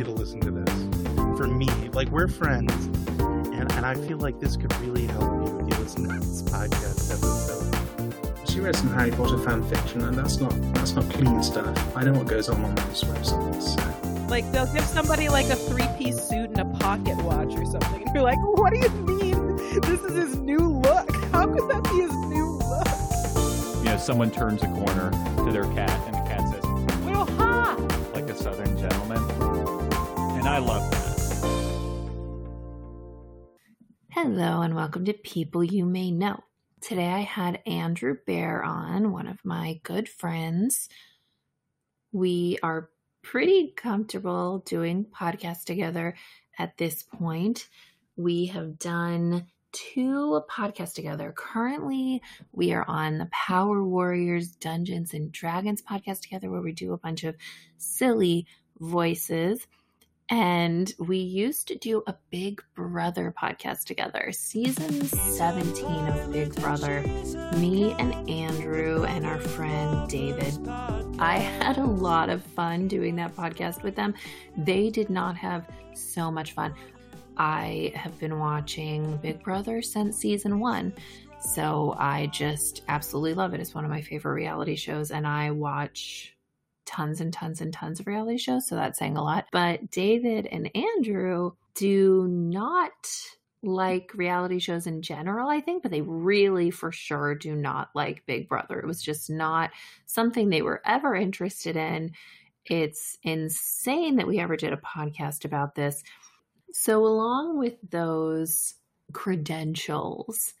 you to listen to this. For me, like we're friends, and, and I feel like this could really help you if you listen to this podcast episode. She read some Harry Potter fan fiction, and that's not that's not clean stuff. I know what goes on on those websites. So. Like they'll give somebody like a three-piece suit and a pocket watch or something, and you're like, "What do you mean? This is his new look? How could that be his new look?" You know, someone turns a corner to their cat, and the cat says, Well, ha! like a southern gentleman. And I love that. Hello, and welcome to People You May Know. Today I had Andrew Bear on, one of my good friends. We are pretty comfortable doing podcasts together at this point. We have done two podcasts together. Currently, we are on the Power Warriors Dungeons and Dragons podcast together, where we do a bunch of silly voices. And we used to do a Big Brother podcast together, season 17 of Big Brother. Me and Andrew and our friend David. I had a lot of fun doing that podcast with them. They did not have so much fun. I have been watching Big Brother since season one. So I just absolutely love it. It's one of my favorite reality shows, and I watch tons and tons and tons of reality shows, so that's saying a lot. But David and Andrew do not like reality shows in general, I think, but they really for sure do not like Big Brother. It was just not something they were ever interested in. It's insane that we ever did a podcast about this. So, along with those credentials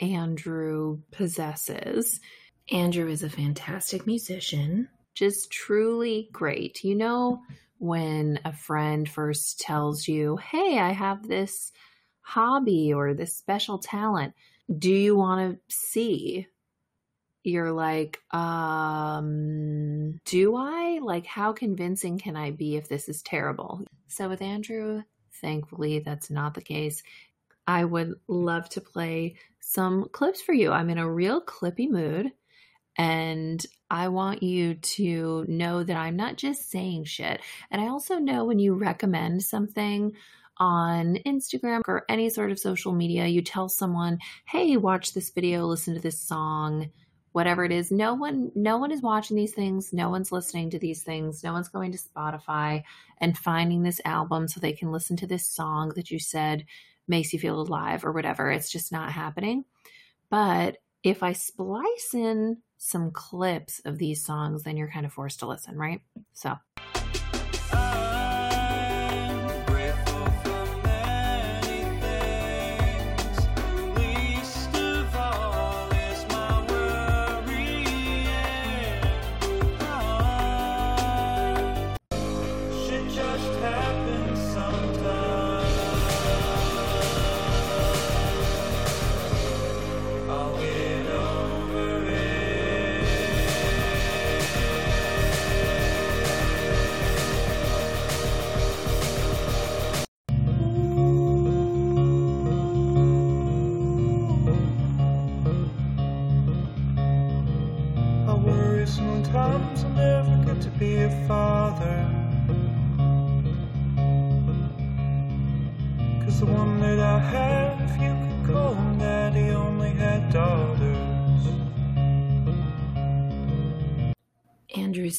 Andrew possesses, Andrew is a fantastic musician just truly great. You know, when a friend first tells you, Hey, I have this hobby or this special talent, do you want to see? You're like, um, do I? Like, how convincing can I be if this is terrible? So, with Andrew, thankfully, that's not the case. I would love to play some clips for you. I'm in a real clippy mood. And I want you to know that I'm not just saying shit. And I also know when you recommend something on Instagram or any sort of social media, you tell someone, "Hey, watch this video, listen to this song." Whatever it is, no one no one is watching these things, no one's listening to these things, no one's going to Spotify and finding this album so they can listen to this song that you said makes you feel alive or whatever. It's just not happening. But if I splice in some clips of these songs, then you're kind of forced to listen, right? So.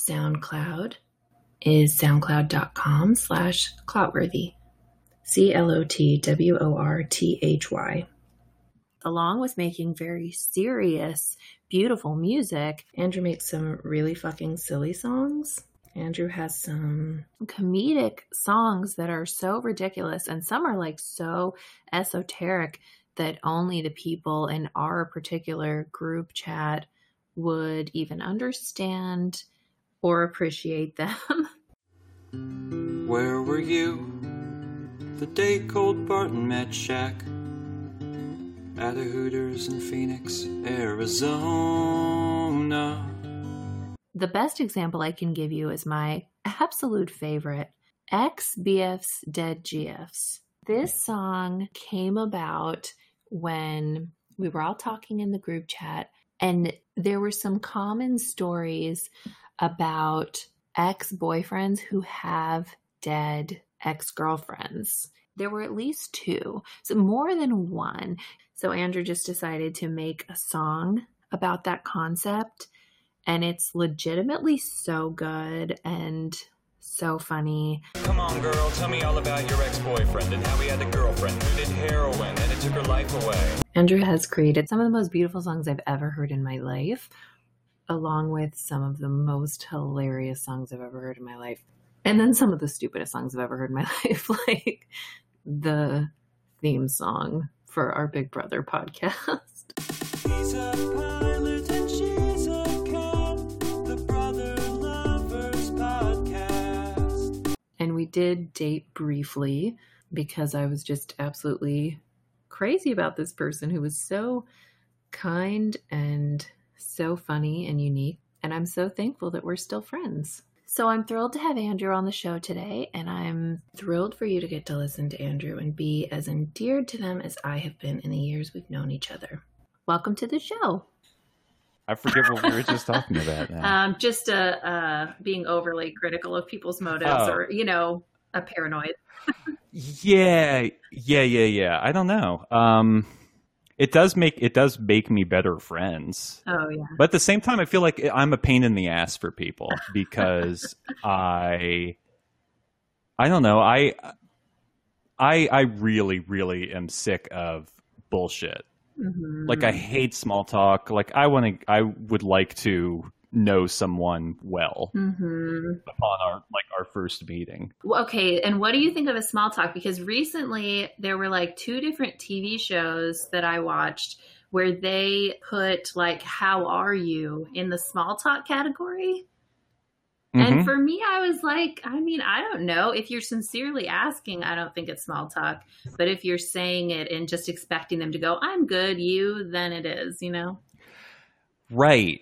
SoundCloud is soundcloud.com slash clotworthy. C L O T W O R T H Y. Along with making very serious, beautiful music, Andrew makes some really fucking silly songs. Andrew has some comedic songs that are so ridiculous, and some are like so esoteric that only the people in our particular group chat would even understand or appreciate them. Where were you the day Cold Barton met Shaq? At a Hooters in Phoenix, Arizona. the best example I can give you is my absolute favorite, Ex BF's Dead GFs. This song came about when we were all talking in the group chat, and there were some common stories about ex boyfriends who have dead ex girlfriends. There were at least two, so more than one. So Andrew just decided to make a song about that concept, and it's legitimately so good and so funny. Come on, girl, tell me all about your ex boyfriend and how he had a girlfriend who did heroin and it took her life away. Andrew has created some of the most beautiful songs I've ever heard in my life, along with some of the most hilarious songs I've ever heard in my life. And then some of the stupidest songs I've ever heard in my life, like the theme song for our Big Brother podcast. He's a pilot and she's a cop, the Brother Lovers podcast. And we did date briefly because I was just absolutely crazy about this person who was so kind and so funny and unique. And I'm so thankful that we're still friends. So I'm thrilled to have Andrew on the show today, and I'm thrilled for you to get to listen to Andrew and be as endeared to them as I have been in the years we've known each other. Welcome to the show. I forget what we were just talking about now. Um, just uh, uh, being overly critical of people's motives, Oh. or you know, a paranoid. yeah, yeah, yeah, yeah. I don't know. Um, it does make it does make me better friends. Oh yeah. But at the same time, I feel like I'm a pain in the ass for people because I, I don't know. I, I, I really, really am sick of bullshit. Mhm. Like I hate small talk. Like I want to. I would like to know someone well Mhm. upon our like our first meeting. Okay, and what do you think of a small talk? Because recently there were like two different TV shows that I watched where they put like "How are you" in the small talk category. Mhm. And for me, I was like, I mean, I don't know. If you're sincerely asking, I don't think it's small talk. But if you're saying it and just expecting them to go, I'm good, you, then it is, you know? Right.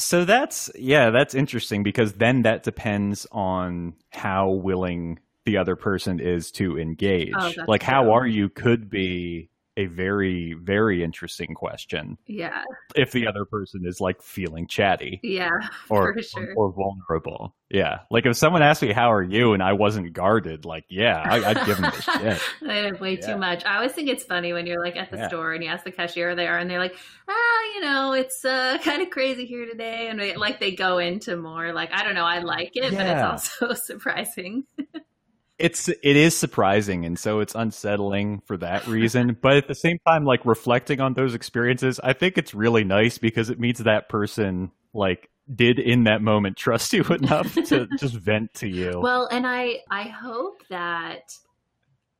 So that's yeah, that's interesting because then that depends on how willing the other person is to oh, engage. Oh, like how are you could be a very very interesting question Yeah. if the other person is like feeling chatty Yeah. or for sure. or vulnerable. Yeah. Like if someone asked me how are you and I wasn't guarded, like yeah, I, I'd give them the shit. I have way Yeah. too much. I always think it's funny when you're like at the Yeah. store and you ask the cashier they are, and they're like, ah, you know, it's uh, kind of crazy here today, and they, like they go into more like I don't know, I like it, Yeah. but it's also surprising. It's it is surprising and so it's unsettling for that reason but at the same time like reflecting on those experiences i think it's really nice because it means that person like did in that moment trust you enough to just vent to you Well, and I I hope that.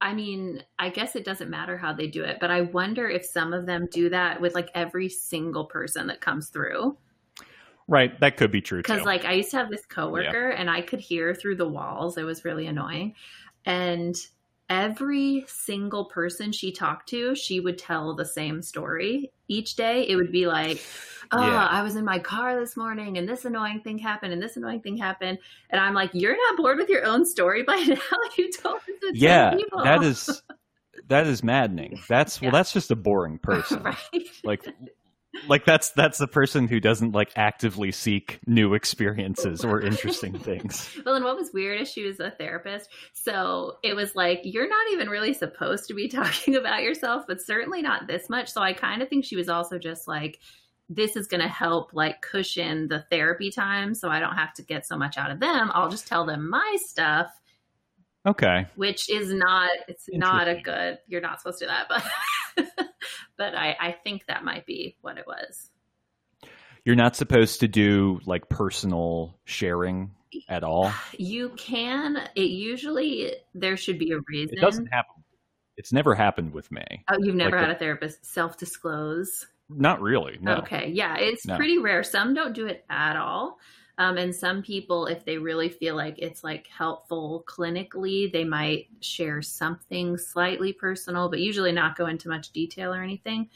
I mean, I guess it doesn't matter how they do it, but I wonder if some of them do that with like every single person that comes through. Right that could be true too. because like i used to have this coworker and i could hear through the walls. It was really annoying. And every single person she talked to she would tell the same story each day. It would be like oh Yeah. i was in my car this morning and this annoying thing happened and this annoying thing happened. And i'm like you're not bored with your own story by now? You told it to 10 yeah people. that is that is maddening. That's Yeah. well that's just a boring person. Right. Like like that's that's the person who doesn't like actively seek new experiences or interesting things Well, and what was weird is she was a therapist. So it was like, you're not even really supposed to be talking about yourself, but certainly not this much. So I kind of think she was also just like, this is going to help like cushion the therapy time. So I don't have to get so much out of them. I'll just tell them my stuff, okay which is not, it's not a good, you're not supposed to do that. But, but I, I think that might be what it was. You're not supposed to do like personal sharing at all. You can, it usually, there should be a reason. It doesn't happen. It's never happened with me. Oh, you've never Like had the- a therapist self disclose? Not really. No. Okay. Yeah, it's No. pretty rare. Some don't do it at all. Um, and some people, if they really feel like it's like helpful clinically, they might share something slightly personal, but usually not go into much detail or anything.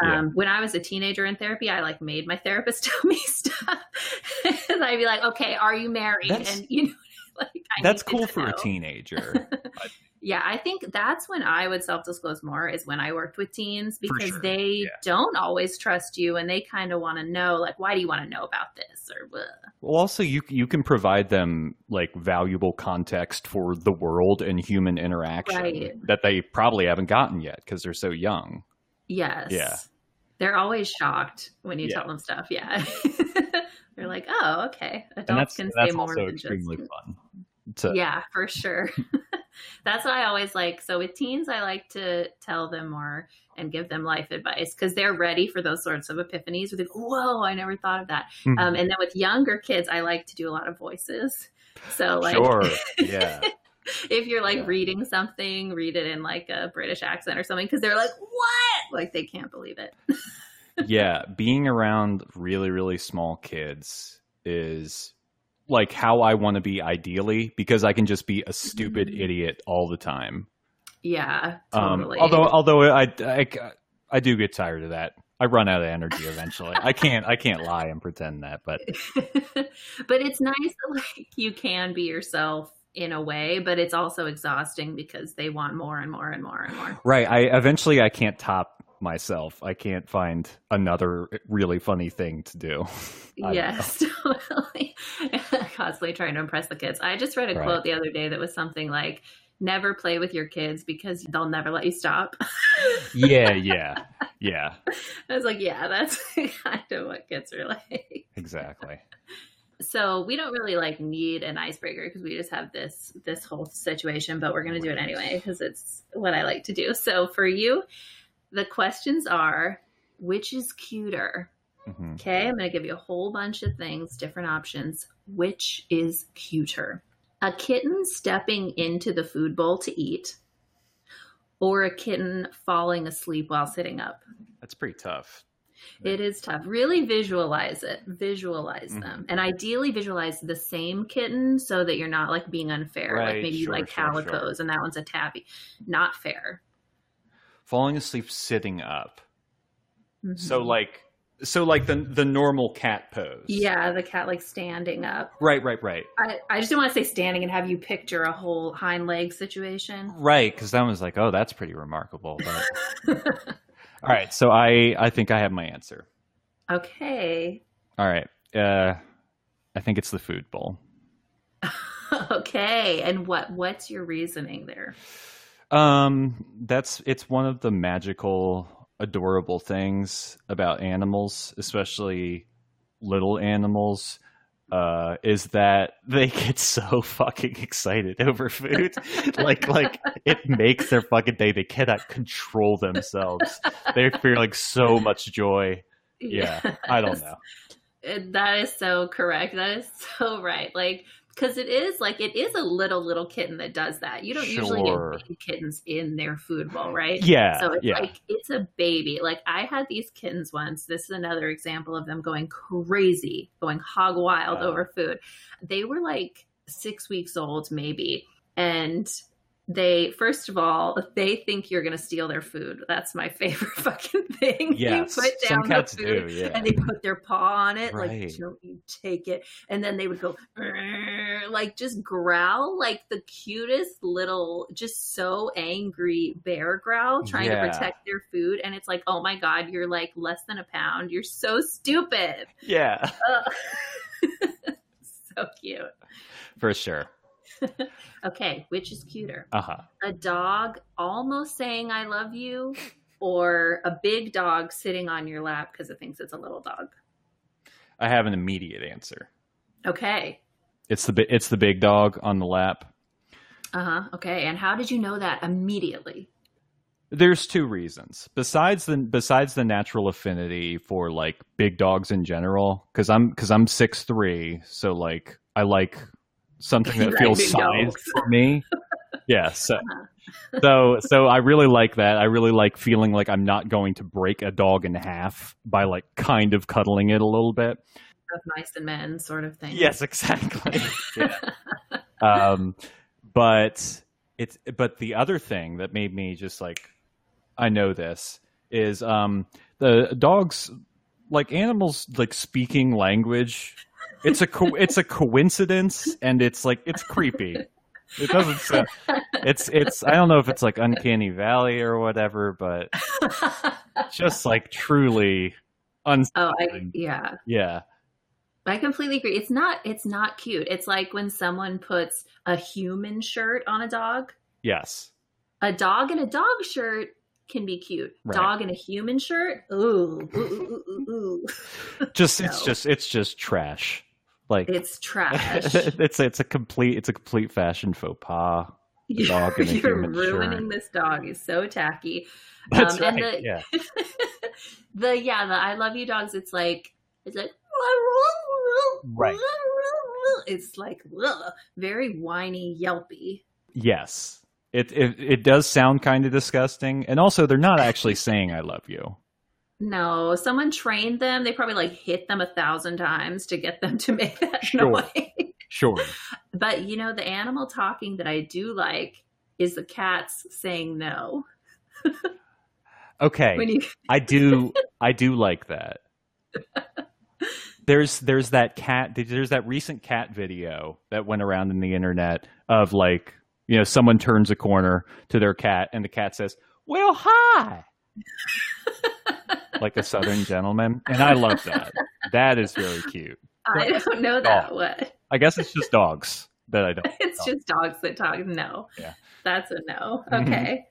Yeah. Um, when I was a teenager in therapy, I like made my therapist tell me stuff. and I'd be like, okay, are you married? That's- and you know, like, I That's cool for a teenager. Yeah, I think that's when I would self disclose more is when I worked with teens because sure, they yeah. don't always trust you and they kind of want to know, like, why do you want to know about this? Or, "Bleh." Well, also you you can provide them like valuable context for the world and human interaction Right. that they probably haven't gotten yet because they're so young. yes. Yeah. They're always shocked when you Yeah. tell them stuff. Yeah. They're like, oh, okay. Adults can say more than extremely just. fun. To, Yeah, for sure. That's what I always like. So with teens, I like to tell them more and give them life advice because they're ready for those sorts of epiphanies. With like, whoa, I never thought of that. Mhm. Um, and then with younger kids, I like to do a lot of voices. So like, sure. Yeah. if you're like Yeah. reading something, read it in like a British accent or something because they're like, what? Like they can't believe it. yeah, being around really, really small kids is like how I want to be ideally because I can just be a stupid Mhm. idiot all the time. Yeah, Um, although, although I, I, I do get tired of that. I run out of energy eventually. I can't, I can't lie and pretend that, but but it's nice that like you can be yourself in a way, but it's also exhausting because they want more and more and more and more. right. I eventually I can't top myself. I can't find another really funny thing to do. Yes, totally. Constantly trying to impress the kids. I just read a Right. quote the other day that was something like, "Never play with your kids because they'll never let you stop." yeah, yeah, yeah. I was like, "Yeah, that's kind of what kids are like." Exactly. So we don't really like need an icebreaker because we just have this this whole situation, but we're gonna do it anyway because it's what I like to do. So for you, the questions are: Which is cuter? hmm Okay, I'm going to give you a whole bunch of things, different options. Which is cuter? A kitten stepping into the food bowl to eat, or a kitten falling asleep while sitting up? That's pretty tough. It is tough. Really visualize it. Visualize Mhm. them. And ideally visualize the same kitten so that you're not like being unfair. Right, like maybe you like sure, sure. calicos and that one's a tabby. Not fair. Falling asleep sitting up. So Mhm. like, so like the the normal cat pose. yeah, the cat like standing up. Right, right, right, I, I just didn't want to say standing and have you picture a whole hind leg situation. right. Because that was like, oh, that's pretty remarkable. But all right, so I I think I have my answer. okay. All right. Uh, I think it's the food bowl. okay. And what what's your reasoning there? Um, that's it's one of the magical, adorable things about animals, especially little animals. Uh, is that they get so fucking excited over food, like like it makes their fucking day. They cannot control themselves. They're feeling so much joy. Yeah, I don't know. That is so correct. That is so right. Like, because it is like it is a little little kitten that does that. You don't usually get kittens in their food bowl, right? Yeah, So it's yeah. like it's a baby. Like I had these kittens once. This is another example of them going crazy, going hog wild Uh. over food. They were like six weeks old, maybe, and they first of all they think you're going to steal their food. That's my favorite fucking thing. Yes, they put down some cats the food do. Yeah, and they put their paw on it like don't you take it and then they would go like just growl like the cutest little just so angry bear growl trying Yeah. to protect their food and it's like oh my god you're like less than a pound you're so stupid yeah, Ugh. so cute for sure. okay which is cuter Uh huh. a dog almost saying i love you or a big dog sitting on your lap because it thinks it's a little dog I have an immediate answer. okay It's the it's the big dog on the lap. Uh huh. Okay. And how did you know that immediately? There's two reasons. Besides the besides the natural affinity for like big dogs in general, because I'm because I'm six three, so like I like something that like feels sized dogs. for me. Yeah. So Uh-huh. so so I really like that. I really like feeling like I'm not going to break a dog in half by like kind of cuddling it a little bit. Of mice and men, sort of thing. Yes, exactly. yeah. um, but it's but the other thing that made me just like I know this is um the dogs like animals like speaking language. It's a co- it's a coincidence and it's like it's creepy. It doesn't sound. It's it's. I don't know if it's like uncanny valley or whatever, but just like truly oh, I, yeah. Yeah. I completely agree. It's not it's not cute. It's like when someone puts a human shirt on a dog. Yes. A dog in a dog shirt can be cute. Right. Dog in a human shirt, ooh, ooh, ooh, ooh. Just it's just it's just trash. Like It's trash. it's it's a complete it's a complete fashion faux pas. You're, dog a you're ruining shirt. this dog. is so tacky. That's Um, and right. the- yeah. the yeah, the I love you dogs. It's like it's like Right. It's like very whiny, yelpy. Yes. It, it it does sound kind of disgusting, and also they're not actually saying "I love you." No, someone trained them. They probably like hit them a thousand times to get them to make that Sure. noise. Sure. But you know, the animal talking that I do like is the cats saying no. Okay. You I do I do like that. There's there's that cat there's that recent cat video that went around in the internet of like you know someone turns a corner to their cat and the cat says well hi like a southern gentleman and I love that that is very cute I don't know that what. I guess it's just dogs that I don't It's just dogs that talk. No. Yeah. That's a no. Mhm. Okay.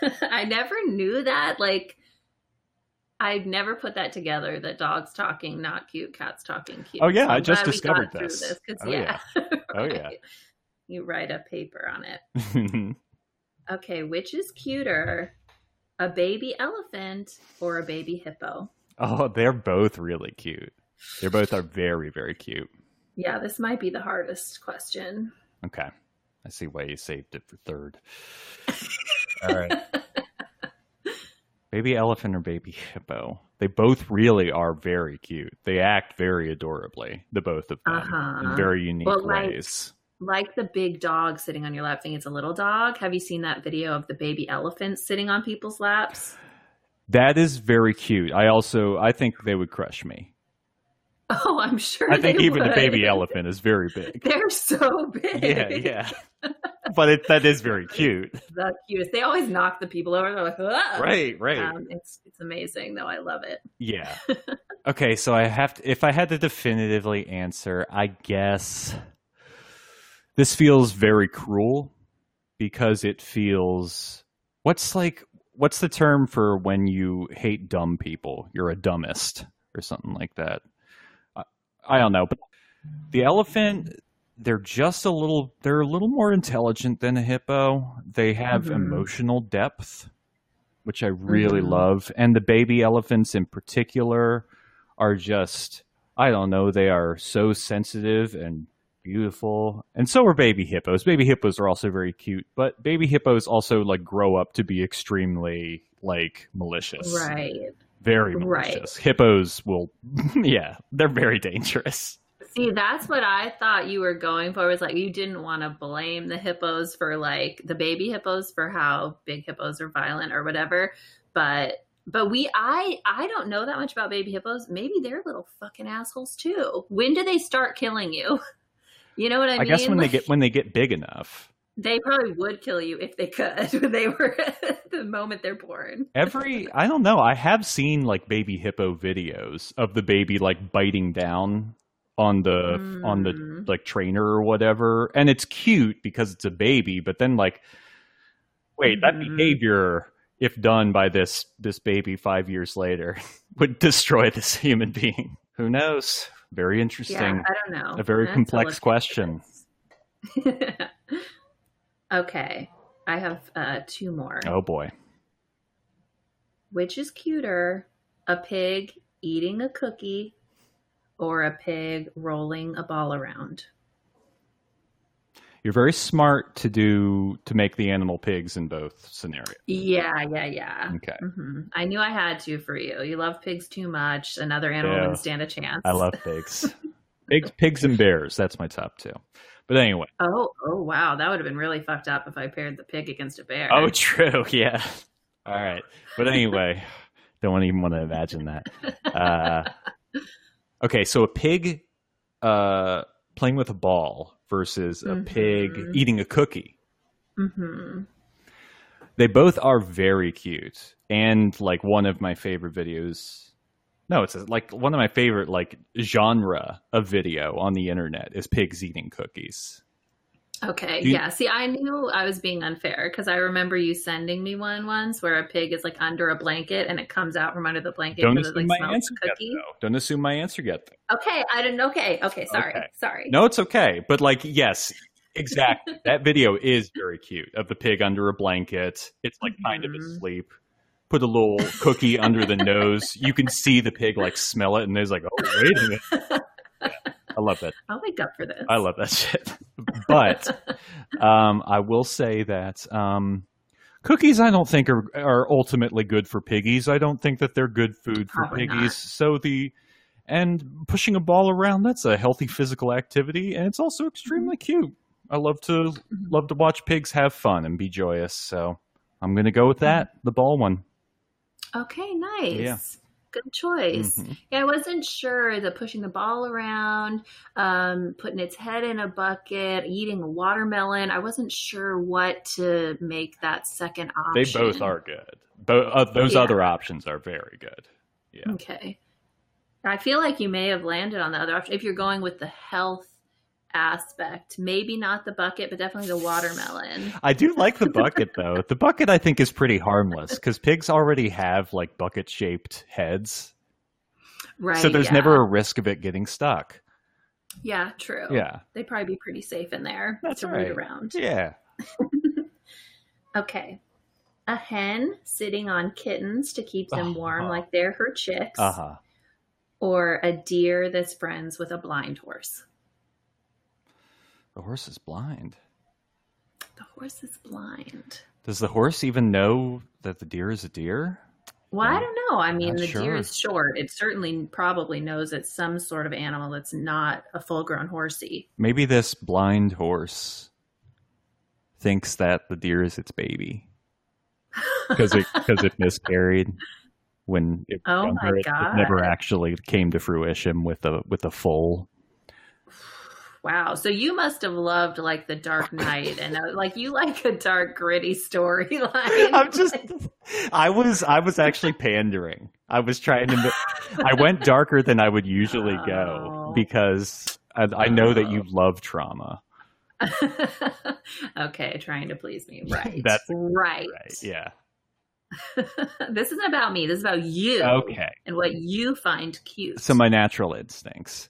I never knew that. Like, I never put that together that dogs talking not cute, cats talking cute. Oh, yeah, So I just discovered this. through this. 'cause, Oh, yeah. Oh, yeah. You write a paper on it. Okay, which is cuter, a baby elephant or a baby hippo? oh they're both really cute they both are very very cute Yeah, this might be the hardest question. Okay. I see why you saved it for third. All right. baby elephant or baby hippo. They both really are very cute. They act very adorably, the both of them, Uh-huh. in very unique Well, like- ways. Like the big dog sitting on your lap think it's a little dog. Have you seen that video of the baby elephant sitting on people's laps? That is very cute. I also I think they would crush me. Oh, I'm sure. I think even the baby elephant is very big. They're so big. Yeah, yeah. But it, that is very cute. the cutest. They always knock the people over. They're like, "Ah!" Right, right. Um, it's it's amazing though. I love it. Yeah. Okay, so I have to if I had to definitively answer, I guess this feels very cruel because it feels what's like what's the term for when you hate dumb people? You're a dumbest or something like that. I, I don't know, but the elephant they're just a little they're a little more intelligent than a hippo. They have Mhm. emotional depth, which I really Mhm. love, and the baby elephants in particular are just I don't know, they are so sensitive and beautiful. And so are baby hippos. Baby hippos are also very cute, but baby hippos also like grow up to be extremely like malicious. Right. Very Right. malicious. Hippos will yeah, they're very dangerous. See, that's what I thought you were going for. Was like you didn't want to blame the hippos for like the baby hippos for how big hippos are violent or whatever. But but we I I don't know that much about baby hippos. Maybe they're little fucking assholes too. When do they start killing you? You know what I, I, mean? I guess when they get when they get big enough. they probably would kill you if they could. When they were the moment they're born. Every I don't know, I have seen like baby hippo videos of the baby like biting down on the on the Mm. like trainer or whatever and it's cute because it's a baby but then like wait that Mhm. behavior if done by this this baby 5 years later would destroy this human being who knows very interesting Yeah, I don't know. A very to complex look question. okay, I have uh, two more. oh boy Which is cuter, a pig eating a cookie or a pig rolling a ball around? You're very smart to do to make the animal pigs in both scenarios Yeah, yeah, yeah. okay hmm I knew I had to for you. You love pigs too much. Another animal Yeah. wouldn't stand a chance. I love pigs. pigs, pigs and bears. That's my top two. But anyway. Oh, oh, wow. That would have been really fucked up if I paired the pig against a bear. Oh, true. Yeah. All right. But anyway, don't even want to imagine that. Uh, okay, so a pig uh, playing with a ball versus a pig Mhm. eating a cookie. hmm They both are very cute and like one of my favorite videos. No, it's like one of my favorite like genre of video on the internet is pigs eating cookies. Okay, you- yeah. See, I knew I was being unfair because I remember you sending me one once where a pig is like under a blanket and it comes out from under the blanket Don't because it assume like my answer yet, cookie. though. Don't assume my answer yet. Though. Okay, I didn't. Okay, okay. Sorry, Okay. sorry. No, it's okay. But like, yes, exactly. that video is very cute of the pig under a blanket. It's like kind of Mhm. asleep. Put a little cookie under the nose. You can see the pig like smell it, and there's like, oh wait a minute. Yeah, I love that. I'll wake up for this. I love that shit. But um, I will say that um, cookies, I don't think are are ultimately good for piggies. I don't think that they're good food for Probably piggies. not. So the and pushing a ball around that's a healthy physical activity, and it's also extremely Mm-hmm. cute. I love to love to watch pigs have fun and be joyous. So I'm gonna go with that, the ball one. Okay, nice. Yeah. Good choice. Mhm. Yeah, I wasn't sure the pushing the ball around, um, putting its head in a bucket, eating a watermelon. I wasn't sure what to make that second option. They both are good. Bo- uh, those Yeah. other options are very good. Yeah. Okay. I feel like you may have landed on the other option if you're going with the health aspect. Maybe not the bucket, but definitely the watermelon. I do like the bucket though. The bucket I think is pretty harmless because pigs already have like bucket shaped heads, Right. so there's yeah. never a risk of it getting stuck. Yeah, true. Yeah, They'd probably be pretty safe in there That's to right. root around. yeah. Okay. A hen sitting on kittens to keep them warm Uh-huh. like they're her chicks. Uh huh. Or a deer that's friends with a blind horse. The horse is blind. The horse is blind. Does the horse even know that the deer is a deer? Well, I don't know. I mean, Not the sure. deer is short. It certainly probably knows it's some sort of animal that's not a full grown horsey. Maybe this blind horse thinks that the deer is its baby because it because it miscarried when it Oh my younger. It- It, never actually came to fruition with a with a foal. Wow. So you must have loved like the Dark Knight and uh, like you like a dark, gritty storyline. I'm just I was I was actually pandering. I was trying to I went darker than I would usually go Oh. because I, I know that Oh. you love trauma. okay, trying to please me. Right. That's right. Right. Yeah. this isn't about me. This is about you. Okay. And what you find cute. So my natural instincts.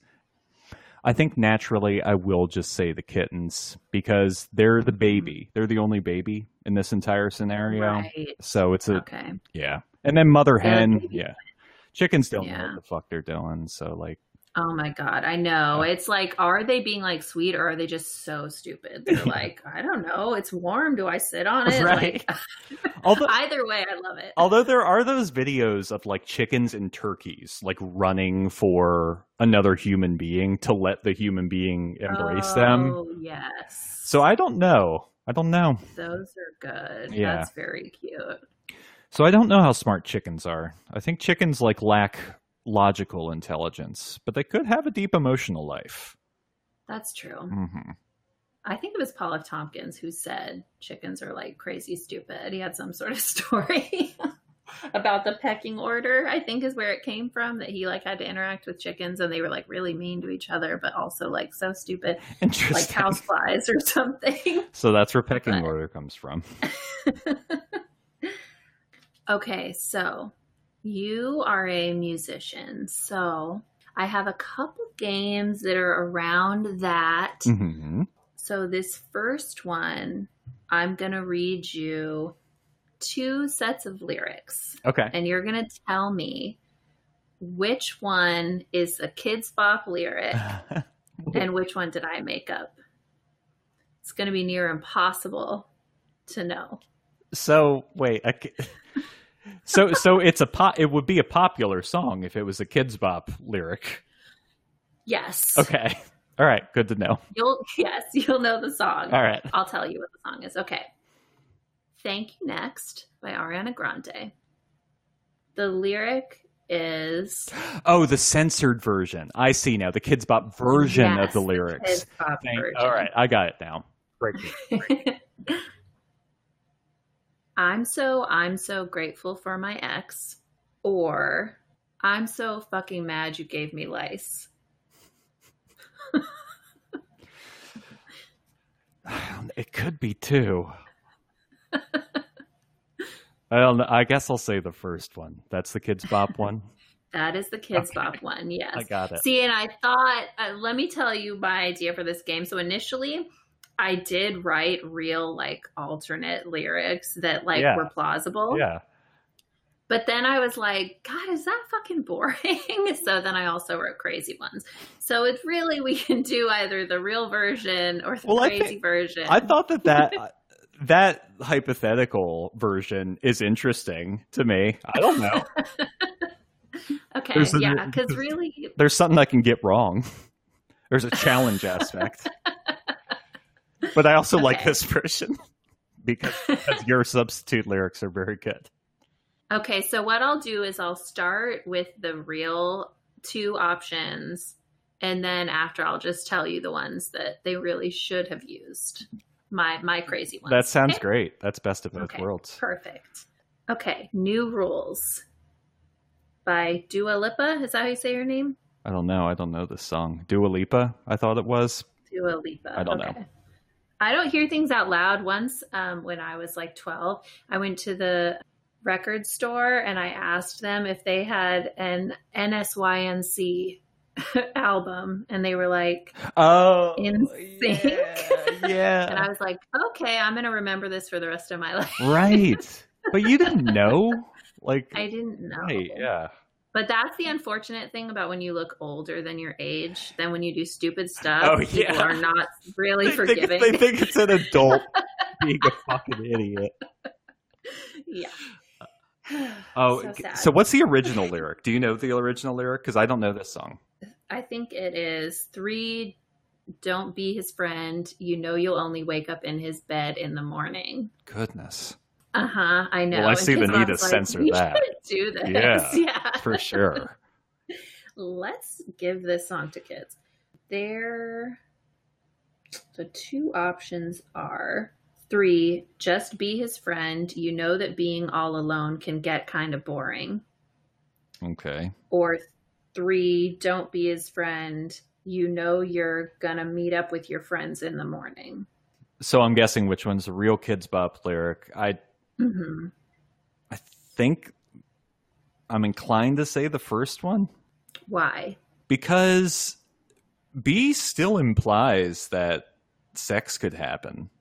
I think naturally I will just say the kittens because they're the baby. They're the only baby in this entire scenario. Right. So it's a Okay. yeah. And then mother hen, yeah. Chickens don't know Yeah. what the fuck they're doing. So like Oh my god, I know. It's like, are they being like sweet or are they just so stupid? They're like, I don't know. It's warm. Do I sit on it? Right. Like, although either way, I love it. Although there are those videos of like chickens and turkeys like running for another human being to let the human being embrace them. Oh, yes. So I don't know. I don't know. those are good. Yeah. That's very cute. So I don't know how smart chickens are. I think chickens like lack logical intelligence, but they could have a deep emotional life. That's true. hmm I think it was Paul F. Tompkins who said chickens are like crazy stupid. He had some sort of story about the pecking order, I think is where it came from, that he like had to interact with chickens and they were like really mean to each other, but also like so stupid, like houseflies or something. so that's where pecking But- order comes from. okay, so you are a musician. So I have a couple games that are around that. hmm So, this first one, I'm going to read you two sets of lyrics, Okay. and you're going to tell me which one is a Kidz Bop lyric and which one did I make up. It's going to be near impossible to know. so wait. Ca- so so it's a pop. It would be a popular song if it was a kidz bop lyric. Yes. Okay. All right. Good to know. You'll yes, you'll know the song. All right. I'll tell you what the song is. Okay. Thank You Next by Ariana Grande. The lyric is Oh, the censored version. I see now. The Kidz Bop version of the lyrics. Kidz Bop Thank- version. all right, I got it now. Great. I'm so I'm so grateful for my ex, or I'm so fucking mad you gave me lice. It could be two. I don't know. I guess I'll say the first one. That's the Kidz Bop one. That is the Kids Okay. Bop one. Yes. I got it. See, and I thought, uh, let me tell you my idea for this game. So initially, I did write real like alternate lyrics that like Yeah. were plausible. Yeah. But then I was like, God, is that fucking boring? so then I also wrote crazy ones. So it's really we can do either the real version or the Well, I crazy think- version. I thought that that that hypothetical version is interesting to me. I don't know. okay, there's yeah, because really, There's something I can get wrong. There's a challenge aspect. But I also like this version because, because your substitute lyrics are very good. Okay, so what I'll do is I'll start with the real two options, and then after I'll just tell you the ones that they really should have used. My my crazy ones. That sounds Okay? great. That's best of both Okay, worlds. Perfect. Okay, new rules by Dua Lipa. Is that how you say your name? I don't know. I don't know this song. Dua Lipa, I thought it was. Dua Lipa. I don't know. I don't hear things out loud. Once, um, when I was like 12, I went to the record store and I asked them if they had an NSYNC album, and they were like, Oh, In sync. yeah, yeah. and I was like, okay, I'm gonna remember this for the rest of my life. right. But you didn't know, like, I didn't know. right? Yeah. But that's the unfortunate thing about when you look older than your age. Then when you do stupid stuff, Oh, people are not really They think, forgiving. they think it's an adult being a fucking idiot. yeah. Oh, So so, what's the original lyric? Do you know the original lyric? Because I don't know this song. I think it is three. Don't be his friend. You know you'll only wake up in his bed in the morning. Goodness, Uh huh. I know. Well, I And see the need to like, censor "We that." Do this. Yeah, Yeah. for sure. Let's give this song to kids. There. The two options are three. Just be his friend. You know that being all alone can get kind of boring. Okay. or three don't be his friend you know you're gonna meet up with your friends in the morning So I'm guessing which one's the real Kidz Bop lyric. I hmm I think I'm inclined to say the first one why because B still implies that sex could happen.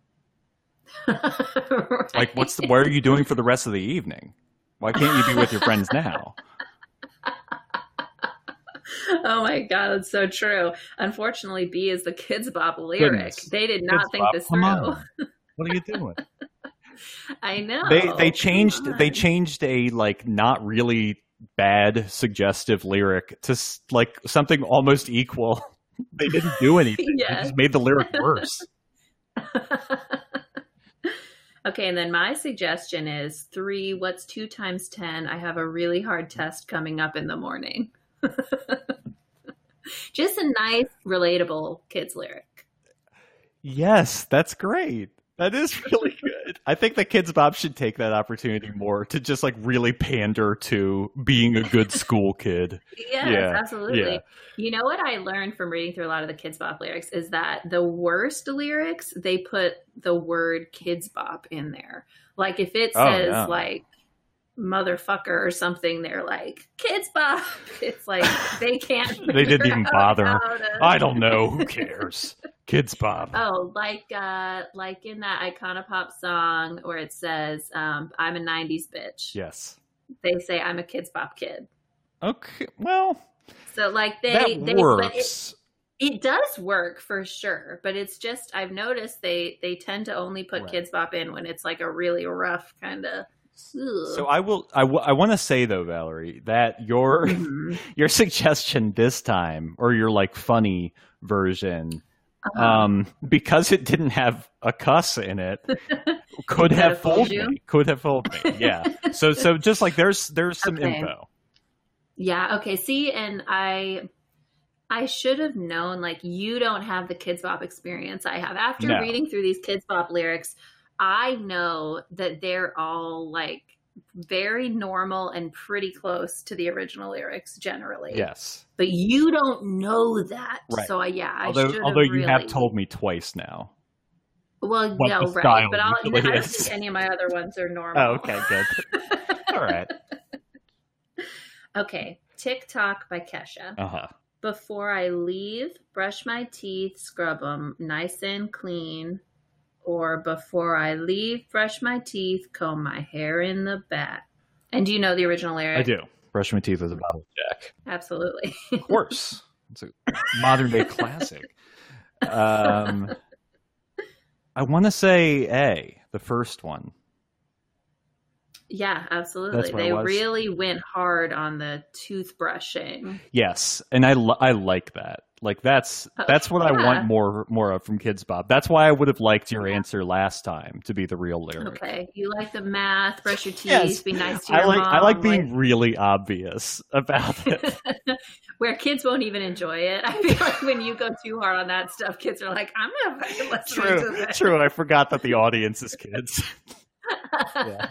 Like, what's the, what are you doing for the rest of the evening? Why can't you be with your friends now? oh my god that's so true unfortunately b is the kidz bop lyric Goodness. they did not Kids think Bop, this through. What are you doing? i know they they changed they changed a like not really bad suggestive lyric to like something almost equal. They didn't do anything. Yeah. They just made the lyric worse. okay, and then my suggestion is three. What's two times 10? I have a really hard test coming up in the morning. Just a nice, relatable kids lyric. yes, that's great. That is really good. I think the Kidz Bop should take that opportunity more to just like really pander to being a good school kid. Yes, Yeah, absolutely. yeah. You know what I learned from reading through a lot of the Kidz Bop lyrics is that the worst lyrics, they put the word Kidz Bop in there. Like if it Oh, says yeah. like motherfucker or something, they're like Kidz Bop. It's like they can't. They didn't even bother. to- I don't know. Who cares? Kidz Bop. Oh, like uh like in that Icona Pop song where it says, um, I'm a nineties bitch. Yes. They say I'm a kidz bop kid. Okay. Well, So like they that they but it, works. it does work for sure, but it's just I've noticed they they tend to only put Right. kidz bop in when it's like a really rough kind of So I will. I, w- I want to say though, Valerie, that your Mm-hmm. your suggestion this time, or your like funny version, Uh-huh. um, because it didn't have a cuss in it, could have fooled fooled you? me. Could have fooled me. Yeah. So so just like there's there's some Okay. info. Yeah, okay. See, and I I should have known like you don't have the Kidz Bop experience I have. After No. reading through these Kidz Bop lyrics, I know that they're all like very normal and pretty close to the original lyrics generally. Yes. But you don't know that. Right. So I yeah, I although should although you really... have told me twice now. Well, what no, right. But I'll I don't think any of my other ones are normal. Oh, okay, good. All right. okay. TikTok by Kesha. Uh huh. Before I leave, brush my teeth, scrub them nice and clean. Or before I leave, brush my teeth, comb my hair in the back. And do you know the original lyric? I do. Brush my teeth with a bottle of Jack. Absolutely. Of course. It's a modern day classic. Um, I want to say A, the first one. yeah, absolutely. That's what it They really went hard on the toothbrushing. Yes, and I li- I like that. Like that's Oh, that's what I want more more of from Kidz Bop. That's why I would have liked your answer last time to be the real lyric. Okay. You like the math, brush your teeth, Yes. be nice to I your like mom. I like being really obvious about it. Where kids won't even enjoy it. I feel like when you go too hard on that stuff, kids are like, I'm not fucking listening to true, this. true. I forgot that the audience is kids. Yeah.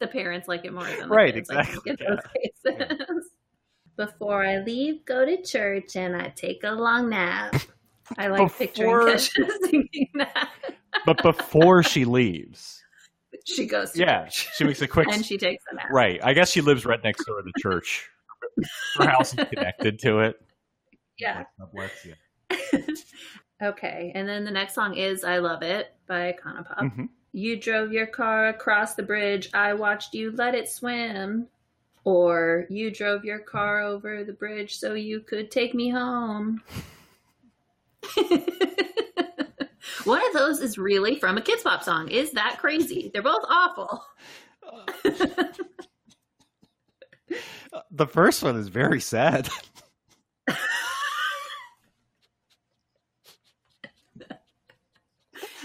the parents like it more than the Right, kids, exactly, think, in those cases. Before I leave, go to church and I take a long nap. I like picturing Before- Kesha singing that. But before she leaves, She goes to yeah, church she makes a quick and she takes a nap. right. I guess she lives right next door to the church. Her house is connected to it. Yeah. God bless you. Okay. And then the next song is I Love It by Icona Pop. Mhm. You drove your car across the bridge. I watched you let it swim. Or you drove your car over the bridge so you could take me home. One of those is really from a Kidz Bop song. Is that crazy? They're both awful. The first one is very sad.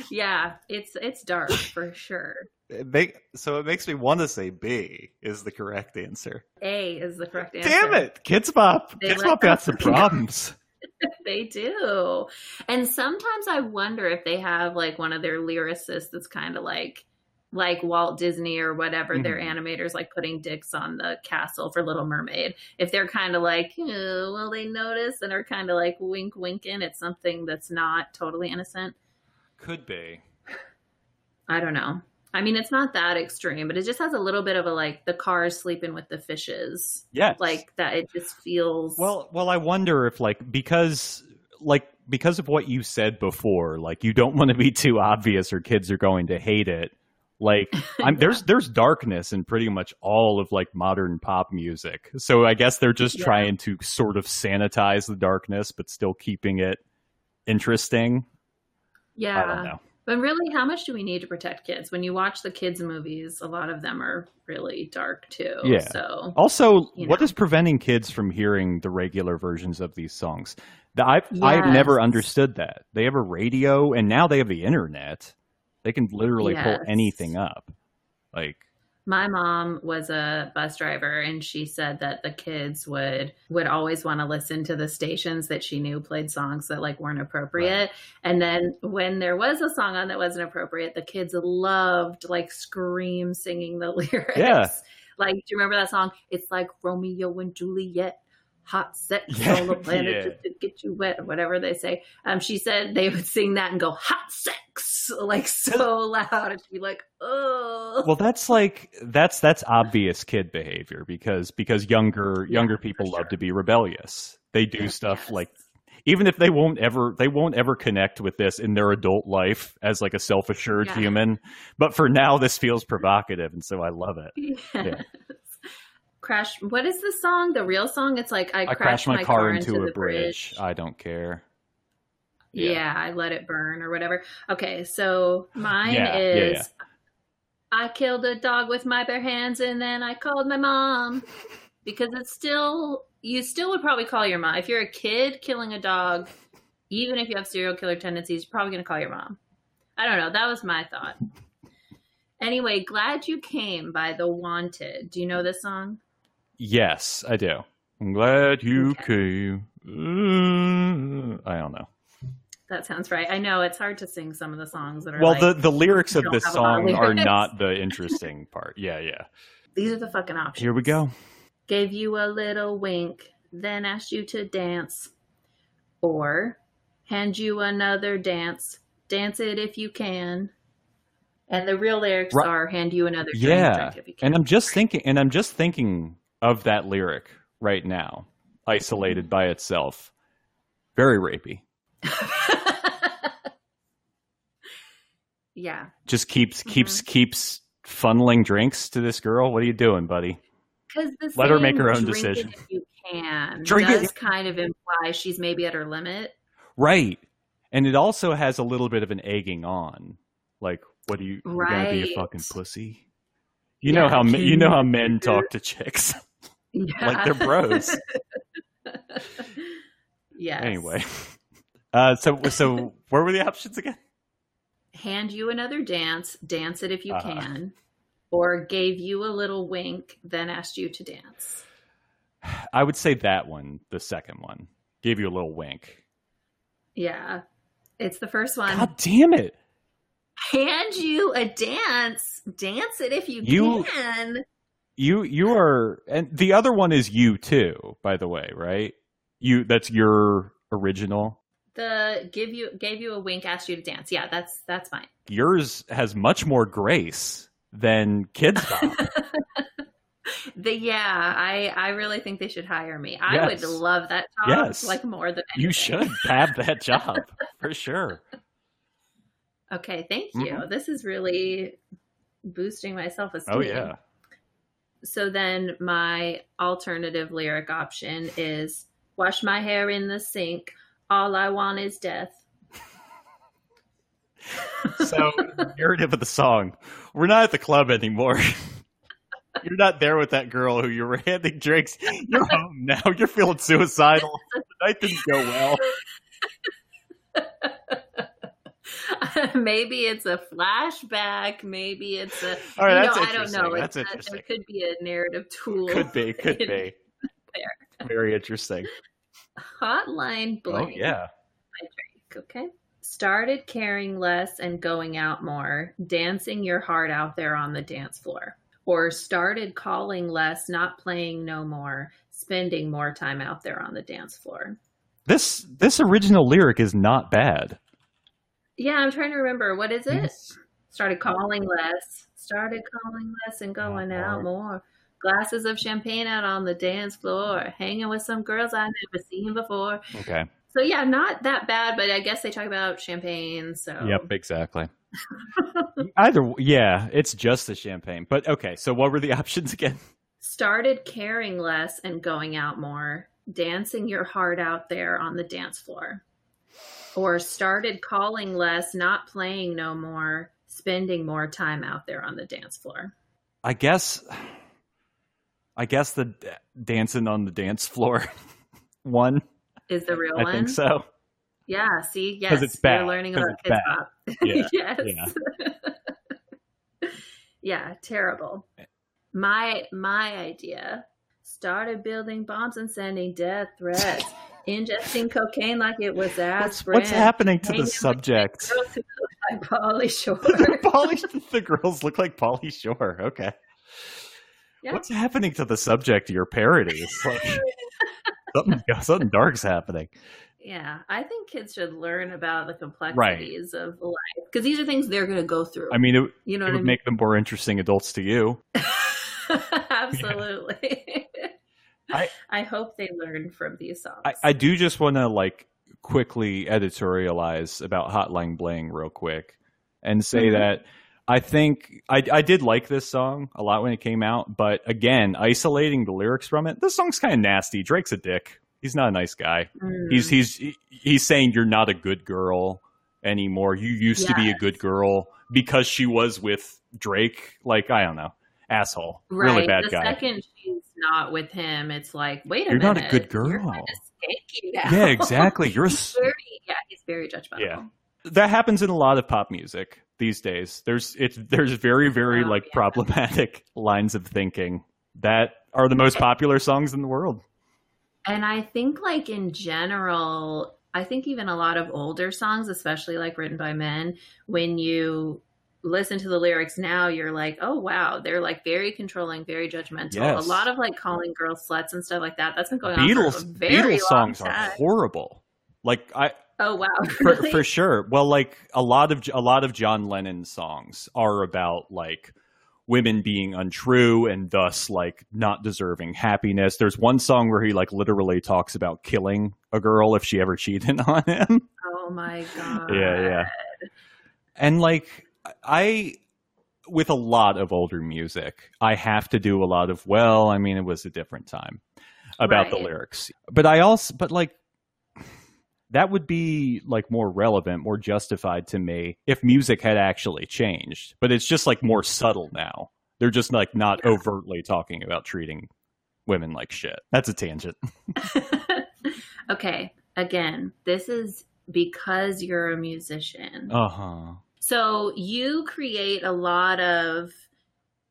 Yeah, it's it's dark for sure. It make, so it makes me want to say B is the correct answer. A is the correct answer. Damn it, Kidz Bop! They Kids like Bop got some problems. They do. And sometimes I wonder if they have like one of their lyricists that's kind of like like Walt Disney or whatever their Mhm. animators like putting dicks on the castle for Little Mermaid. If they're kind of like, "Uh, will they notice and are kind of like wink winking at something that's not totally innocent. Could be. I don't know. I mean, it's not that extreme, but it just has a little bit of a like the cars sleeping with the fishes. Yes. Like that it just feels Well, well, I wonder if like because like because of what you said before, like you don't want to be too obvious or kids are going to hate it. Like I'm, there's there's darkness in pretty much all of like modern pop music. So I guess they're just Yeah. trying to sort of sanitize the darkness but still keeping it interesting. yeah. I don't know. But really, how much do we need to protect kids? When you watch the kids' movies, a lot of them are really dark too. Yeah. So Also, what know. is preventing kids from hearing the regular versions of these songs? The, I've, I've never understood that. They have a radio, and now they have the internet. They can literally pull anything up. Like, my mom was a bus driver, and she said that the kids would would always want to listen to the stations that she knew played songs that like weren't appropriate. And then when there was a song on that wasn't appropriate, the kids loved like scream singing the lyrics. Yeah. Like, do you remember that song? It's like Romeo and Juliet, hot sex Yeah, on the planet yeah. just to get you wet, or whatever they say. Um, she said they would sing that and go hot sex like so loud, and be like, "Oh, well, that's like that's that's obvious kid behavior because because younger Yeah, younger people love sure. to be rebellious. They do stuff Yes. like even if they won't ever they won't ever connect with this in their adult life as like a self-assured Yeah. human but for now this feels provocative and so i love it Yes. Crash. What is the song? The real song? It's like I, i crashed my, car, into, a the bridge. i don't care Yeah. yeah. I let it burn or whatever. Okay, so mine Yeah, is yeah. I killed a dog with my bare hands and then I called my mom because it's still you still would probably call your mom if you're a kid killing a dog. Even if you have serial killer tendencies, you're probably gonna call your mom. I don't know. That was my thought. Anyway, glad you came by the Wanted. Do you know this song? Yes, I do. I'm glad you came. Uh, I don't know. That sounds right. I know it's hard to sing some of the songs that are Well, like, the the lyrics of this song are not the interesting part. Yeah, yeah. these are the fucking options. Here we go. Gave you a little wink, then asked you to dance. Or hand you another dance, dance it if you can. And the real lyrics Right. are hand you another drink, Yeah, drink if you can. and I'm just thinking, and I'm just thinking of that lyric right now, isolated by itself. Very rapey. yeah. Just keeps Mm-hmm. keeps keeps funneling drinks to this girl. What are you doing, buddy? Because Let her make her own it decision. You can Drink it- does kind of imply she's maybe at her limit. Right. And it also has a little bit of an egging on. Like, what are you you're gonna be a fucking pussy? You Yeah, know how you know how men talk to chicks. Yeah. Like they're bros. yeah. anyway. Uh so so where were the options again? Hand you another dance, dance it if you Uh-huh. can, or gave you a little wink, then asked you to dance. I would say that one, the second one. Gave you a little wink. Yeah. It's the first one. God damn it. Hand you a dance, dance it if you, You- can. You you are and the other one is you too, by the way, right? You that's your original. The give you gave you a wink, asked you to dance. Yeah, that's that's fine. Yours has much more grace than Kids. The yeah, I I really think they should hire me. I Yes. would love that job Yes. like more than anything. you should have that job for sure. Okay, thank you. Mhm. This is really boosting my self esteem. Oh yeah. So then my alternative lyric option is wash my hair in the sink. All I want is death. So narrative of the song. We're not at the club anymore. You're not there with that girl who you were handing drinks. You're home now. You're feeling suicidal. The night didn't go well. maybe it's a flashback. Maybe it's a. All right, that's know, I don't know. That's It's interesting. There could be a narrative tool. Could be, could be. Very interesting. Hotline bling. Oh yeah. Okay. Started caring less and going out more, dancing your heart out there on the dance floor. Or started calling less, not playing no more, spending more time out there on the dance floor. This this original lyric is not bad. Yeah, I'm trying to remember. What is it? Started calling less. Started calling less and going out uh-huh. more. Glasses of champagne out on the dance floor, hanging with some girls I've never seen before. Okay. So yeah, not that bad, but I guess they talk about champagne. So Yep, exactly. Either yeah, it's just the champagne. But okay, so what were the options again? started caring less and going out more, dancing your heart out there on the dance floor. Or started calling less, not playing no more, spending more time out there on the dance floor. I guess I guess the dancing on the dance floor one. Is the real I one? think so. Yeah, See, yes, it's bad. you're learning about kidz bop. Yeah, yes. yeah, terrible. My my idea started building bombs and sending death threats, ingesting cocaine like it was What's, aspirin. what's happening to the subject? girls who look like Pauly Shore. Pauly, the girls look like Pauly Shore. Okay. Yeah. What's happening to the subject of your parody? It's like something, something dark's happening. yeah, I think kids should learn about the complexities of life because these are things they're going to go through. I mean, it, you know it what I would mean? make them more interesting adults to you. Absolutely. I- I hope they learn from these songs. I, I do just want to like quickly editorialize about Hotline Bling real quick and say Mhm. that I think I, I did like this song a lot when it came out, but again, isolating the lyrics from it, this song's kind of nasty. Drake's a dick. He's not a nice guy. Mm. He's he's he's saying you're not a good girl anymore. You used to be a good girl because she was with Drake. Like I don't know, asshole, right. really bad the guy. second she's not with him, it's like, wait a You're not a good You're girl. kinda now. Yeah, exactly. You're a He's very, yeah, he's very judgmental. Yeah. That happens in a lot of pop music these days. There's it's there's very very Oh, like yeah. problematic lines of thinking that are the most popular songs in the world. And I think, like, in general, I think even a lot of older songs, especially like written by men, when you listen to the lyrics now, you're like, oh, wow, they're like very controlling, very judgmental. Yes. A lot of like calling girls sluts and stuff like that. That's been going on for a Beatles very Beatles long songs are horrible. Like I Oh, wow. for, Really? for sure. Well, like a lot of a lot of John Lennon songs are about like women being untrue and thus like not deserving happiness. There's one song where he like literally talks about killing a girl if she ever cheated on him. oh, my God. Yeah, yeah. And like I with a lot of older music, I have to do a lot of well, I mean it was a different time about the lyrics. But I also but like that would be like more relevant, more justified to me if music had actually changed. But it's just like more subtle now. They're just like not overtly talking about treating women like shit. That's a tangent. okay. Again, this is because you're a musician. Uh-huh. So you create a lot of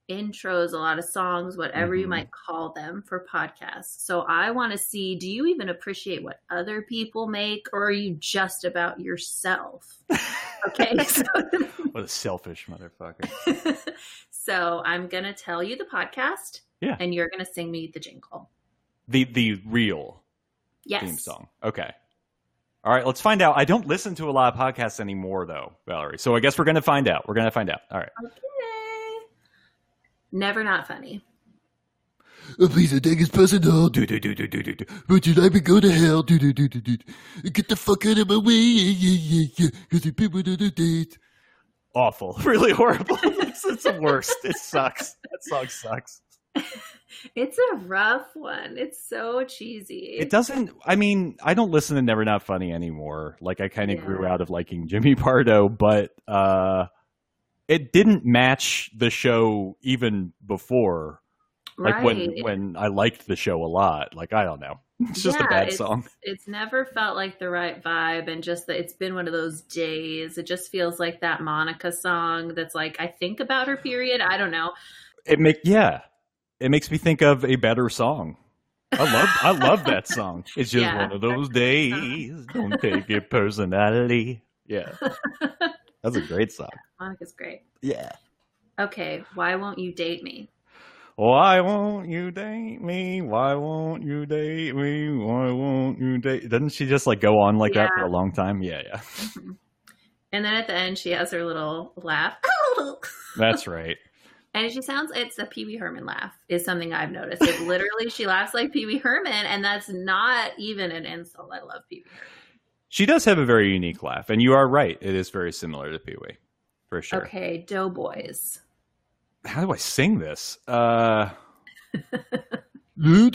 intros, a lot of songs, whatever you Mhm. might call them for podcasts. So I want to see do you even appreciate what other people make or are you just about yourself? Okay. so, What a selfish motherfucker. so I'm going to tell you the podcast Yeah. and you're going to sing me the jingle. The the real Yes. theme song. Okay. All right, let's find out. I don't listen to a lot of podcasts anymore, though, Valerie. So I guess we're going to find out. We're going to find out. All right. Okay. Never not funny. Oh, please don't take it personal. Do, do, do, do, do, do, do. Would you like me go to hell? Do, do, do, do, do. Get the fuck out of my way. Yeah, yeah, yeah, yeah. Cause the people do the date. Awful. Really horrible. it's, it's the worst. It sucks. That song sucks. It's a rough one. It's so cheesy. It doesn't, I mean, I don't listen to Never Not Funny anymore. Like, I kind of Yeah. grew out of liking Jimmy Pardo, but uh, it didn't match the show even before. Like right. when when I liked the show a lot. Like I don't know, it's just a bad it's- song. It's never felt like the right vibe, and just that it's been one of those days. It just feels like that Monica song that's like I think about her period. I don't know. It make yeah, it makes me think of a better song. I love I love that song. It's just Yeah, one of those that's a great days. Don't take it personality. Yeah, that's a great song. Monica's great. Yeah. Okay, why won't you date me? Why won't you date me? Why won't you date me? Why won't you date? Doesn't she just like go on like that for a long time? Yeah, yeah. Mm-hmm. And then at the end, she has her little laugh. That's right. And she sounds, it's a Pee Wee Herman laugh, is something I've noticed. It literally, she laughs like Pee Wee Herman, and that's not even an insult. I love Pee Wee Herman. She does have a very unique laugh, and you are right. It is very similar to Pee Wee, for sure. Okay, Doughboys. How do I sing this? Uh, No,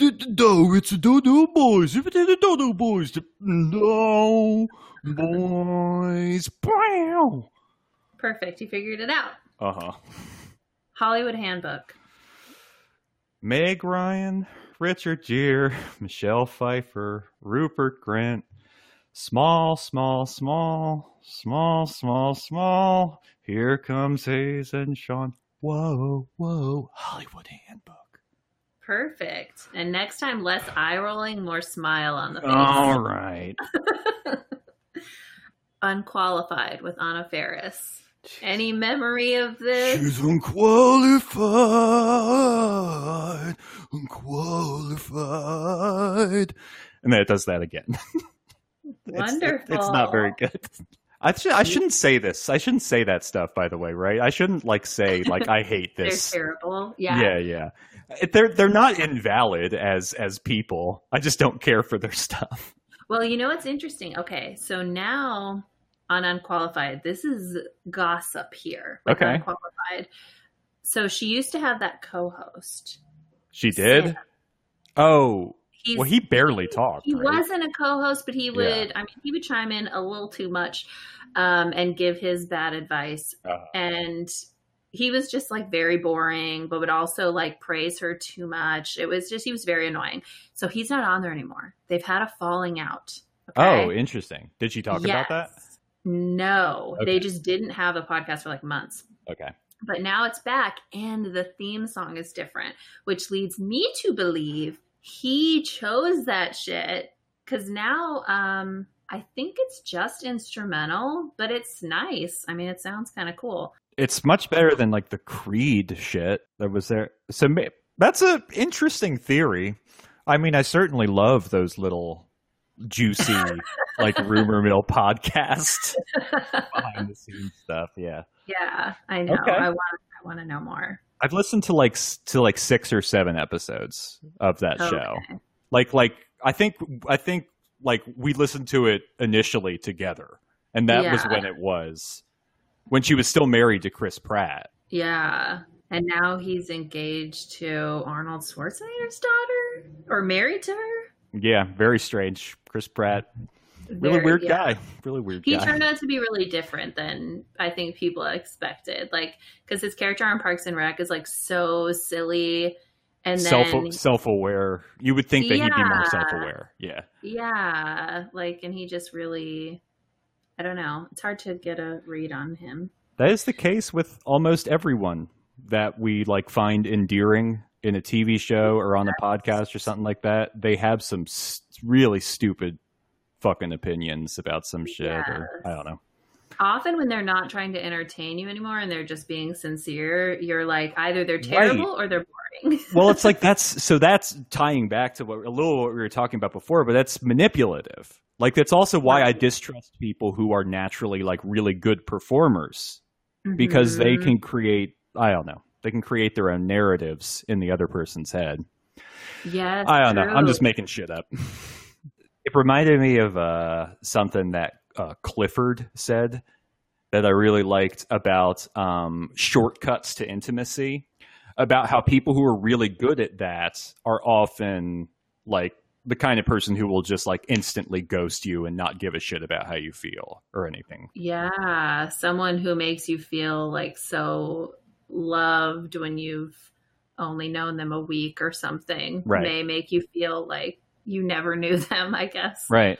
it's the Dodo Boys. If it is the Dodo Boys. the- No, boys. Wow. Perfect. You figured it out. uh huh. Hollywood Handbook. Meg Ryan, Richard Gere, Michelle Pfeiffer, Rupert Grint. Small, small, small, small, small, small. Here comes Hayes and Sean. Whoa, whoa. Hollywood Handbook. Perfect. And next time, less eye rolling, more smile on the face. All right. Unqualified with Anna Faris. Any memory of this? She's unqualified. Unqualified. And then it does that again. It's- Wonderful. It's, not very good. I, should, I shouldn't say this. I shouldn't say that stuff, by the way, right? I shouldn't like say like I hate They're this. terrible. Yeah. yeah, yeah. It- They're they're not invalid as as people. I just don't care for their stuff. Well, you know what's interesting? Okay, so now on Unqualified, this is gossip here. Okay. Unqualified. So she used to have that co host. She did. Oh, He's, well, he barely talked. he right? wasn't a co-host, but he would. I mean, he would chime in a little too much, um, and give his bad advice. Uh-huh. And he was just like very boring, but would also like praise her too much. It was just he was very annoying. So he's not on there anymore. They've had a falling out. Oh, interesting. Did she talk about that? No, Okay. they just didn't have a podcast for like months. Okay. but now it's back and the theme song is different, which leads me to believe he chose that shit cuz now um I think it's just instrumental, but it's nice. I mean, it sounds kind of cool. It's much better than like the Creed shit that was there. So that's an interesting theory. I mean, I certainly love those little juicy like rumor mill podcast behind the scenes stuff. Yeah. Yeah, I know. Okay. I want I want to know more. I've listened to like to like 6 or 7 episodes of that show. Like like I think I think like we listened to it initially together. And that was when it was when she was still married to Chris Pratt. Yeah. And now he's engaged to Arnold Schwarzenegger's daughter or married to her. Yeah, very strange. Chris Pratt, really weird yeah. guy. Really weird He guy. turned out to be really different than I think people expected. Like, because his character on Parks and Rec is like so silly, and then self self aware. You would think that he'd be more self aware. Yeah. yeah, like, and he just really, I don't know. It's hard to get a read on him. That is the case with almost everyone that we like find endearing in a TV show or on a podcast or something like that. They have some s- really stupid fucking opinions about some shit or I don't know. Often, when they're not trying to entertain you anymore and they're just being sincere, you're like either they're terrible or they're boring. Well, it's like that's so that's tying back to what a little what we were talking about before, but that's manipulative. Like that's also why I distrust people who are naturally like really good performers because they Mhm. can create I don't know. They can create their own narratives in the other person's head. Yes, I don't know. I'm just making shit up. it reminded me of uh, something that uh, Clifford said that I really liked about um, shortcuts to intimacy, about how people who are really good at that are often like the kind of person who will just like instantly ghost you and not give a shit about how you feel or anything. Yeah, someone who makes you feel like so loved when you've only known them a week or something Right. may make you feel like you never knew them, I guess. Right.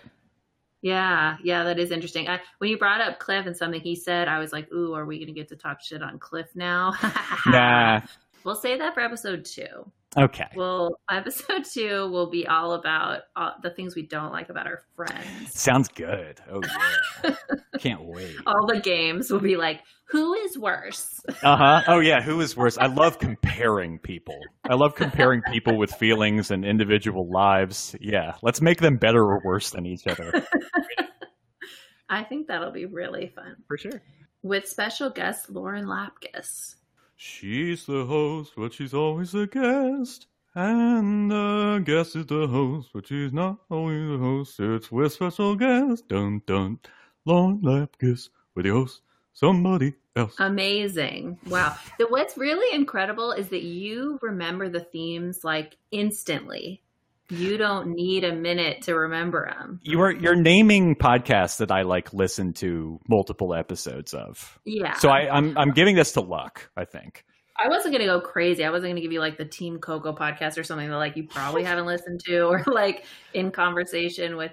Yeah, yeah, that is interesting. I, when you brought up Cliff and something he said, I was like, "Ooh, are we going to get to talk shit on Cliff now?" Nah. We'll save that for episode two. Okay. Well, episode two will be all about uh, the things we don't like about our friends. Sounds good. Oh yeah. Can't wait. All the games will be like, "Who is worse?" Uh huh. Oh yeah. Who is worse? I love comparing people. I love comparing people with feelings and individual lives. Yeah. Let's make them better or worse than each other. I think that'll be really fun For sure. with special guest Lauren Lapkus. She's the host, but she's always the guest. And the guest is the host, but she's not always the host. It's with special guest. Dun dun. Lauren Lapkus with the host. Somebody else. Amazing. Wow. The, what's really incredible is that you remember the themes like instantly. You don't need a minute to remember them. You're you're naming podcasts that I like listen to multiple episodes of. Yeah. So I, I'm I'm giving this to luck, I think. I wasn't going to go crazy. I wasn't going to give you like the Team Coco podcast or something that like you probably haven't listened to or like in conversation with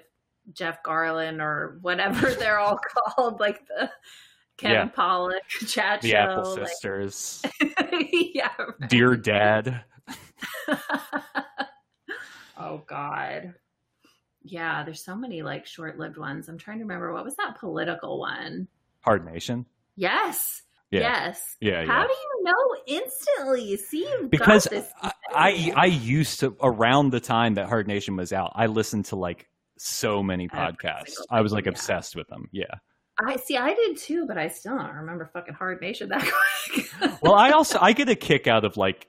Jeff Garlin or whatever they're all called, like the Kevin Yeah. Pollak chat The show. Apple like- Sisters. yeah. right. Dear Dad. Oh God. Yeah, there's so many like short-lived ones. I'm trying to remember what was that political one? Hard Nation. Yes. Yeah. Yes. Yeah, How yeah. do you know instantly? See, Because got this. I, I I used to around the time that Hard Nation was out, I listened to like so many podcasts. I was like thing, yeah. obsessed with them. Yeah. I see. I did too, but I still don't remember fucking Hard Nation that quick. Well, I also I get a kick out of like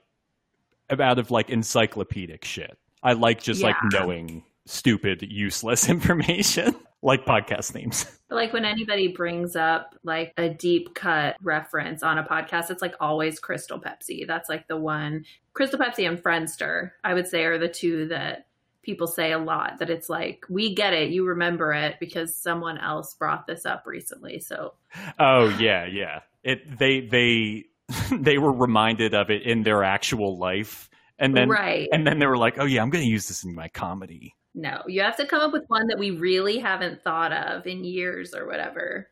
out of like encyclopedic shit. I like just like knowing stupid, useless information, like podcast names. like when anybody brings up like a deep cut reference on a podcast, it's like always Crystal Pepsi. That's like the one. Crystal Pepsi and Friendster, I would say, are the two that people say a lot. That it's like we get it, you remember it because someone else brought this up recently. So Oh yeah, yeah. It they they they were reminded of it in their actual life, and then right. and then they were like, oh yeah, I'm going to use this in my comedy. No, you have to come up with one that we really haven't thought of in years or whatever.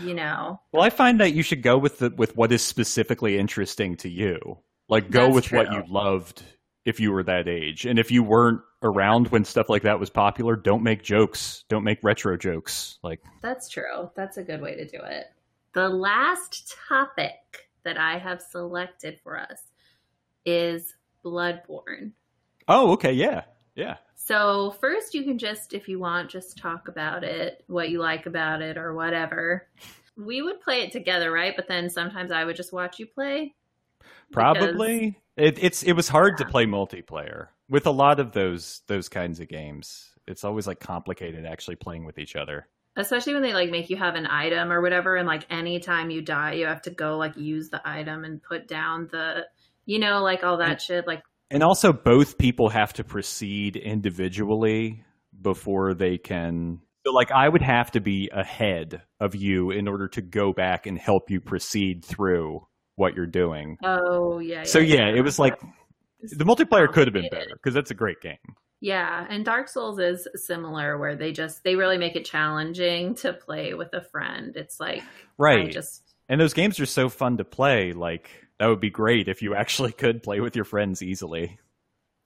you know. Well, I find that you should go with the with what is specifically interesting to you. Like go That's with what you loved if you were that age. And if you weren't around when stuff like that was popular, don't make jokes. Don't make retro jokes. Like That's true. That's a good way to do it. The last topic that I have selected for us is Bloodborne. Oh, okay, yeah. Yeah. So, first, you can just, if you want, just talk about it, what you like about it, or whatever. We would play it together, right? But then sometimes I would just watch you play. Probably. It, it's it was hard to play multiplayer with a lot of those those kinds of games. It's always like complicated actually playing with each other. Especially when they like make you have an item or whatever, and like anytime you die, you have to go like use the item and put down the, you know, like all that And- shit. Like, And also both people have to proceed individually before they can so like I would have to be ahead of you in order to go back and help you proceed through what you're doing. oh yeah. So yeah, it was like the multiplayer could have been better because that's a great game. Yeah, and Dark Souls is similar where they just they really make it challenging to play with a friend. It's like I Right. just And those games are so fun to play. Like that would be great if you actually could play with your friends easily.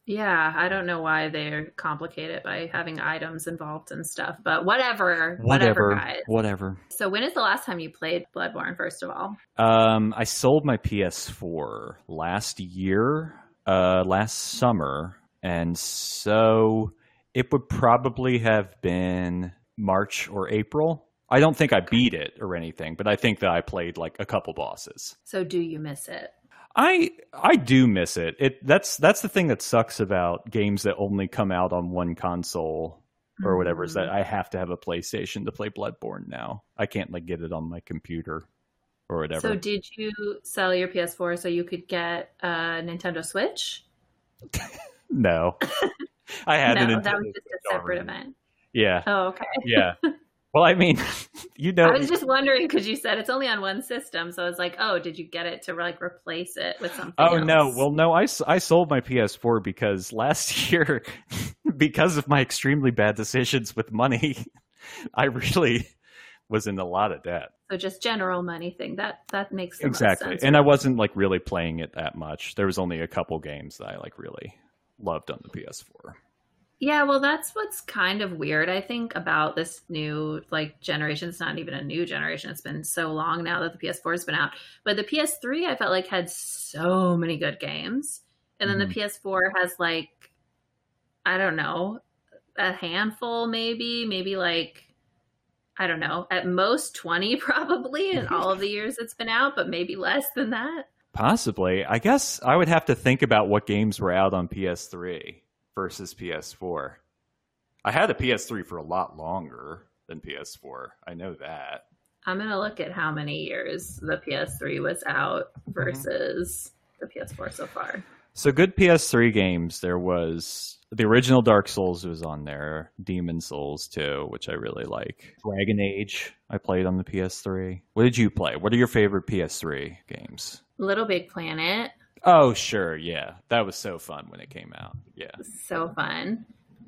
yeah, I don't know why they're complicated by having items involved and stuff, but whatever, whatever, guys. Whatever. So when is the last time you played Bloodborne? First of all, Um, I sold my PS4 last year, uh, last summer, and so it would probably have been March or April. I don't think I beat it or anything, but I think that I played like a couple bosses. so do you miss it? I I do miss it. It that's that's the thing that sucks about games that only come out on one console or whatever is that mm-hmm. I have to have a PlayStation to play Bloodborne now. I can't like get it on my computer or whatever. So did you sell your PS4 so you could get a Nintendo Switch? no. I had no, an that was just a separate already. event. Yeah. Oh, okay. Yeah. well, I mean, you know I was just wondering because you said it's only on one system, so I was like, "Oh, did you get it to like replace it with something?" Oh no! Well, no. I I sold my PS4 because last year, because of my extremely bad decisions with money, I really was in a lot of debt. so just general money thing that that makes exactly, sense. and I wasn't like really playing it that much. There was only a couple games that I like really loved on the PS4. Yeah, well, that's what's kind of weird. I think about this new like generation. It's not even a new generation. It's been so long now that the PS4 has been out, but the PS3 I felt like had so many good games, and then Mhm. the PS4 has like I don't know a handful, maybe, maybe like. I don't know, at most 20 probably in all of the years it's been out, but maybe less than that. Possibly. I guess I would have to think about what games were out on PS3 versus PS4. I had a PS3 for a lot longer than PS4. I know that. I'm going to look at how many years the PS3 was out mm-hmm. versus the PS4 so far. So good PS3 games. There was the original Dark Souls was on there. Demon's Souls too, which I really like. Dragon Age. I played on the PS3. What did you play? What are your favorite PS3 games? Little Big Planet, Oh sure, yeah, that was so fun when it came out. Yeah, so fun.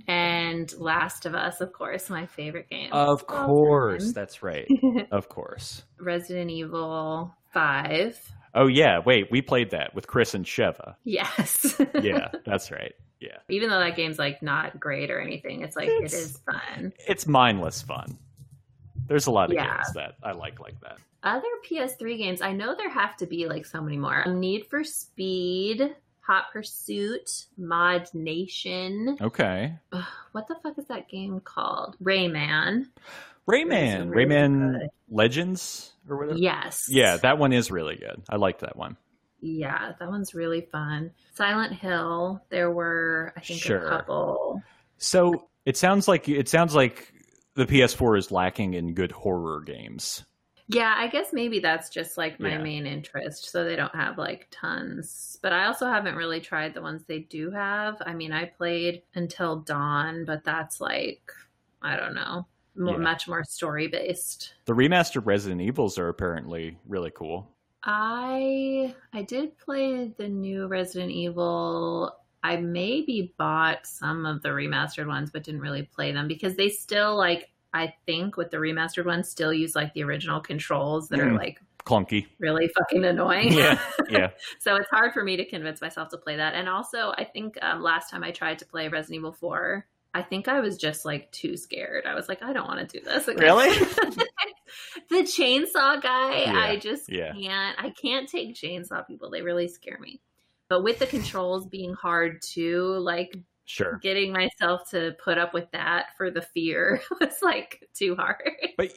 And Last of Us, of course, my favorite game. of course, that's right. Of course. Resident Evil 5. Oh yeah, wait, we played that with Chris and Sheva. Yes. Yeah, that's right. Yeah. Even though that game's like not great or anything, it's like It's- it is fun. It's mindless fun. There's a lot of Yeah. games that I like like that. Other PS3 games, I know there have to be like so many more. Need for Speed, Hot Pursuit, Mod Nation. Okay. Ugh, what the fuck is that game called? Rayman. Rayman. really Rayman good. Legends or whatever. Yes. Yeah, that one is really good. I like that one. Yeah, that one's really fun. Silent Hill. There were, I think, Sure. a couple. So it sounds like it sounds like the PS4 is lacking in good horror games. Yeah, I guess maybe that's just like my Yeah. main interest. So they don't have like tons. But I also haven't really tried the ones they do have. I mean, I played Until Dawn, but that's like, I don't know, mo- Yeah. much more story based. The remastered Resident Evils are apparently really cool. I I did play the new Resident Evil. I maybe bought some of the remastered ones, but didn't really play them because they still like I think with the remastered one still use like the original controls that are Mm. like Clunky. really fucking annoying. Yeah. Yeah. so it's hard for me to convince myself to play that. And also, I think um, last time I tried to play Resident Evil 4, I think I was just like too scared. I was like, I don't want to do this. Again. Really? the chainsaw guy, Yeah, I just yeah. can't. I can't take chainsaw people. They really scare me. But with the controls being hard too, like Sure. getting myself to put up with that for the fear was like too hard. But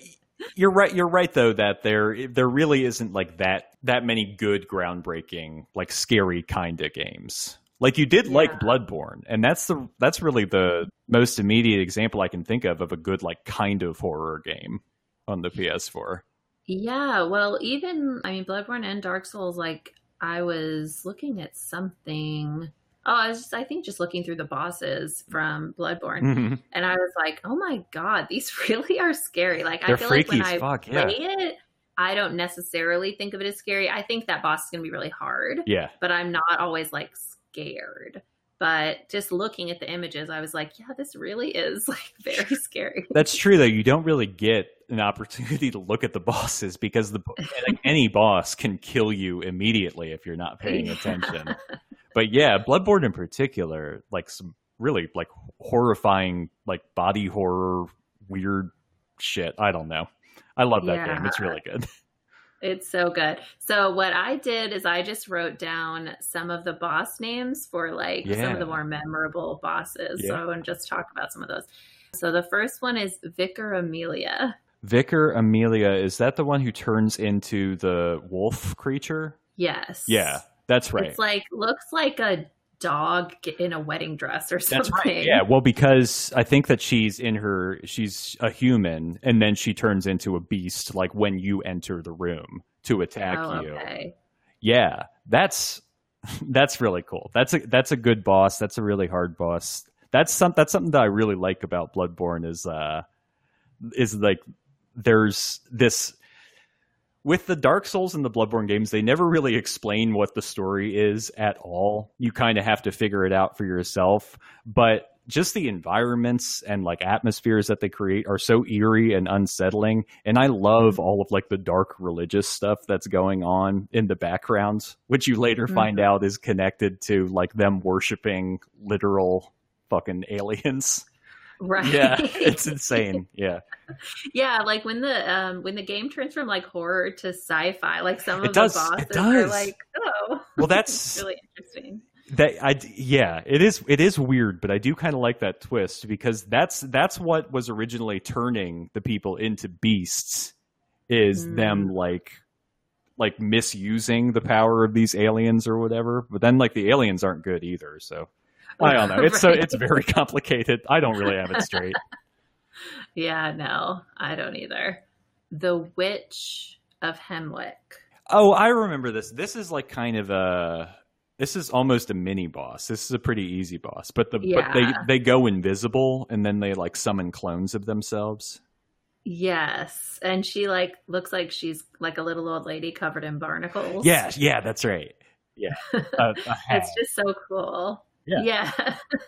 you're right. You're right though that there there really isn't like that that many good groundbreaking like scary kind of games. Like you did like Bloodborne, and that's the that's really the most immediate example I can think of of a good like kind of horror game on the PS4. Yeah, well, even I mean, Bloodborne and Dark Souls. Like, I was looking at something. Oh, I was just, I think, just looking through the bosses from Bloodborne, Mhm. and I was like, oh my god, these really are scary. Like, They're I feel like when I fuck, yeah. play it, I don't necessarily think of it as scary. I think that boss is going to be really hard, Yeah, but I'm not always like scared. But just looking at the images, I was like, yeah, this really is like very scary. that's true though. You don't really get an opportunity to look at the bosses because the like any boss can kill you immediately if you're not paying attention. But yeah, Bloodborne in particular, like some really like horrifying, like body horror, weird shit. I don't know. I love that game. It's really good. It's so good. So what I did is I just wrote down some of the boss names for like some of the more memorable bosses. So I want to just talk about some of those. So the first one is Vicar Amelia. Vicar Amelia is that the one who turns into the wolf creature? Yes. Yeah, that's right. It's like looks like a dog in a wedding dress or something. That's right. Yeah, well, because I think that she's in her, she's a human, and then she turns into a beast, like when you enter the room to attack Oh, you. okay. Yeah, that's that's really cool. That's a that's a good boss. That's a really hard boss. That's some that's something that I really like about Bloodborne is uh is like there's this with the Dark Souls and the Bloodborne games, they never really explain what the story is at all. You kind of have to figure it out for yourself. But just the environments and like atmospheres that they create are so eerie and unsettling. And I love all of like the dark religious stuff that's going on in the background, which you later mm-hmm. find out is connected to like them worshiping literal fucking aliens. Right. Yeah, it's insane. Yeah. Yeah, like when the um when the game turns from like horror to sci-fi, like some It of does, the it bosses are like, oh, Well, that's really interesting. that I yeah, it is it is weird, but I do kind of like that twist because that's that's what was originally turning the people into beasts is Mm. them like like misusing the power of these aliens or whatever. But then like the aliens aren't good either, so I don't know. It's so it's very complicated. I don't really have it straight. Yeah, no, I don't either. The Witch of Hemwick. Oh, I remember this. This is like kind of a this is almost a mini boss. This is a pretty easy boss, but the but they they go invisible and then they like summon clones of themselves. Yes, and she like looks like she's like a little old lady covered in barnacles. Yeah, yeah, that's right. Yeah, a it's just so cool. Yeah. Yeah.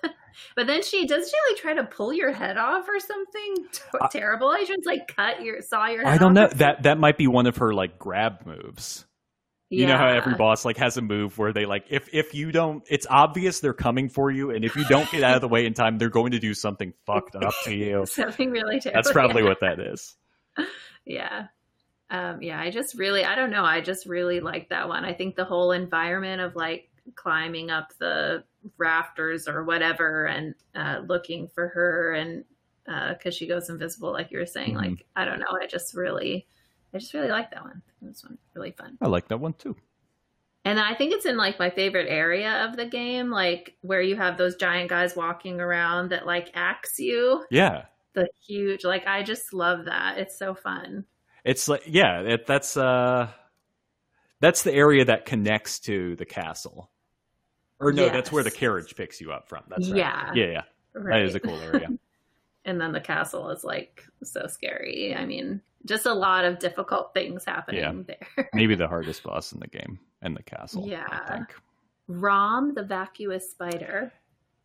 but then she does she like try to pull your head off or something terrible? I should like cut your saw your I don't know that that might be one of her like grab moves. You know how every boss like has a move where they like if if you don't, it's obvious they're coming for you, and if you don't get out of the way in time, they're going to do something fucked up to you. something really terrible. That's probably yeah. what that is. Yeah. Um, yeah, I just really, I don't know. I just really like that one. I think the whole environment of like climbing up the rafters or whatever and uh, looking for her and because she goes invisible, like you were saying, Mhm. like, I don't know. I just really, I just really like that one. This one really fun. I like that one too. And I think it's in like my favorite area of the game, like where you have those giant guys walking around that like axe you. Yeah, The huge, like, I just love that. It's so fun. It's like yeah, it, that's uh that's the area that connects to the castle. Or no, that's where the carriage picks you up from. That's right. Yeah. Yeah, yeah. That is a cool area. and then the castle is like so scary. I mean, just a lot of difficult things happening there. Maybe the hardest boss in the game and the castle. I Yeah. think. Rom, the vacuous spider.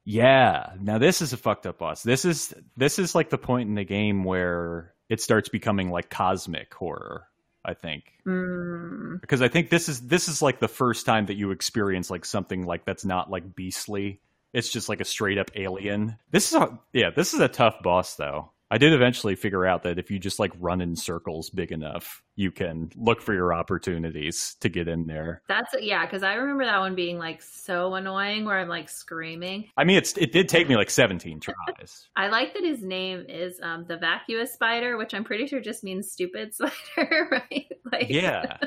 Yeah. Now this is a fucked up boss. This is this is like the point in the game where it starts becoming like cosmic horror, I think. Mm, Because I think this is this is like the first time that you experience like something like that's not like beastly. It's just like a straight up alien. This is a, yeah, this is a tough boss though. I did eventually figure out that if you just like run in circles big enough, you can look for your opportunities to get in there. that's yeah, because I remember that one being like so annoying where I'm like screaming. I mean, it's it did take me like 17 tries. I like that his name is um, the vacuous spider, which I'm pretty sure just means stupid spider, right? Like, Yeah.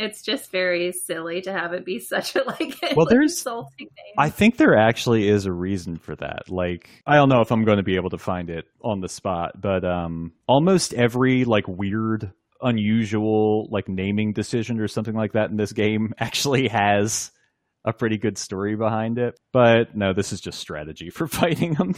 It's just very silly to have it be such a like Well, there's- insulting name. I think there actually is a reason for that. Like, I don't know if I'm going to be able to find it on the spot, but um, almost every like weird, unusual like naming decision or something like that in this game actually has a pretty good story behind it. But no, this is just strategy for fighting them.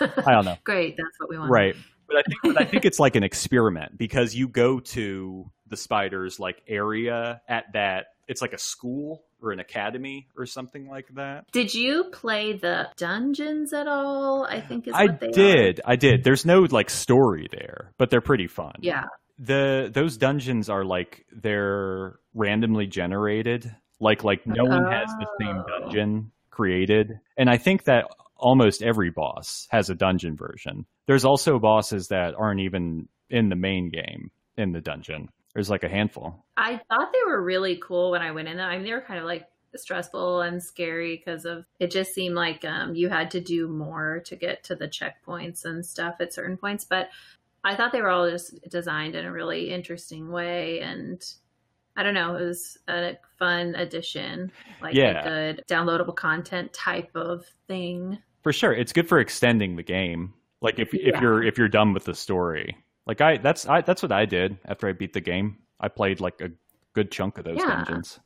I don't know. Great, that's what we want. Right. But I think but I think it's like an experiment because you go to the spiders like area at that it's like a school or an academy or something like that. Did you play the dungeons at all? I think is I they are. did. I did. There's no like story there, but they're pretty fun. Yeah. The those dungeons are like they're randomly generated. Like like no one has the same Oh. dungeon created. And I think that almost every boss has a dungeon version. There's also bosses that aren't even in the main game in the dungeon. There's like a handful. I thought they were really cool when I went in there. I mean, they were kind of like stressful and scary because of it just seemed like um, you had to do more to get to the checkpoints and stuff at certain points. But I thought they were all just designed in a really interesting way. And I don't know, it was a fun addition, like Yeah. a good downloadable content type of thing. For sure, it's good for extending the game. Like if if you're if you're done with the story. Like I that's I that's what I did after I beat the game. I played like a good chunk of those Yeah. dungeons.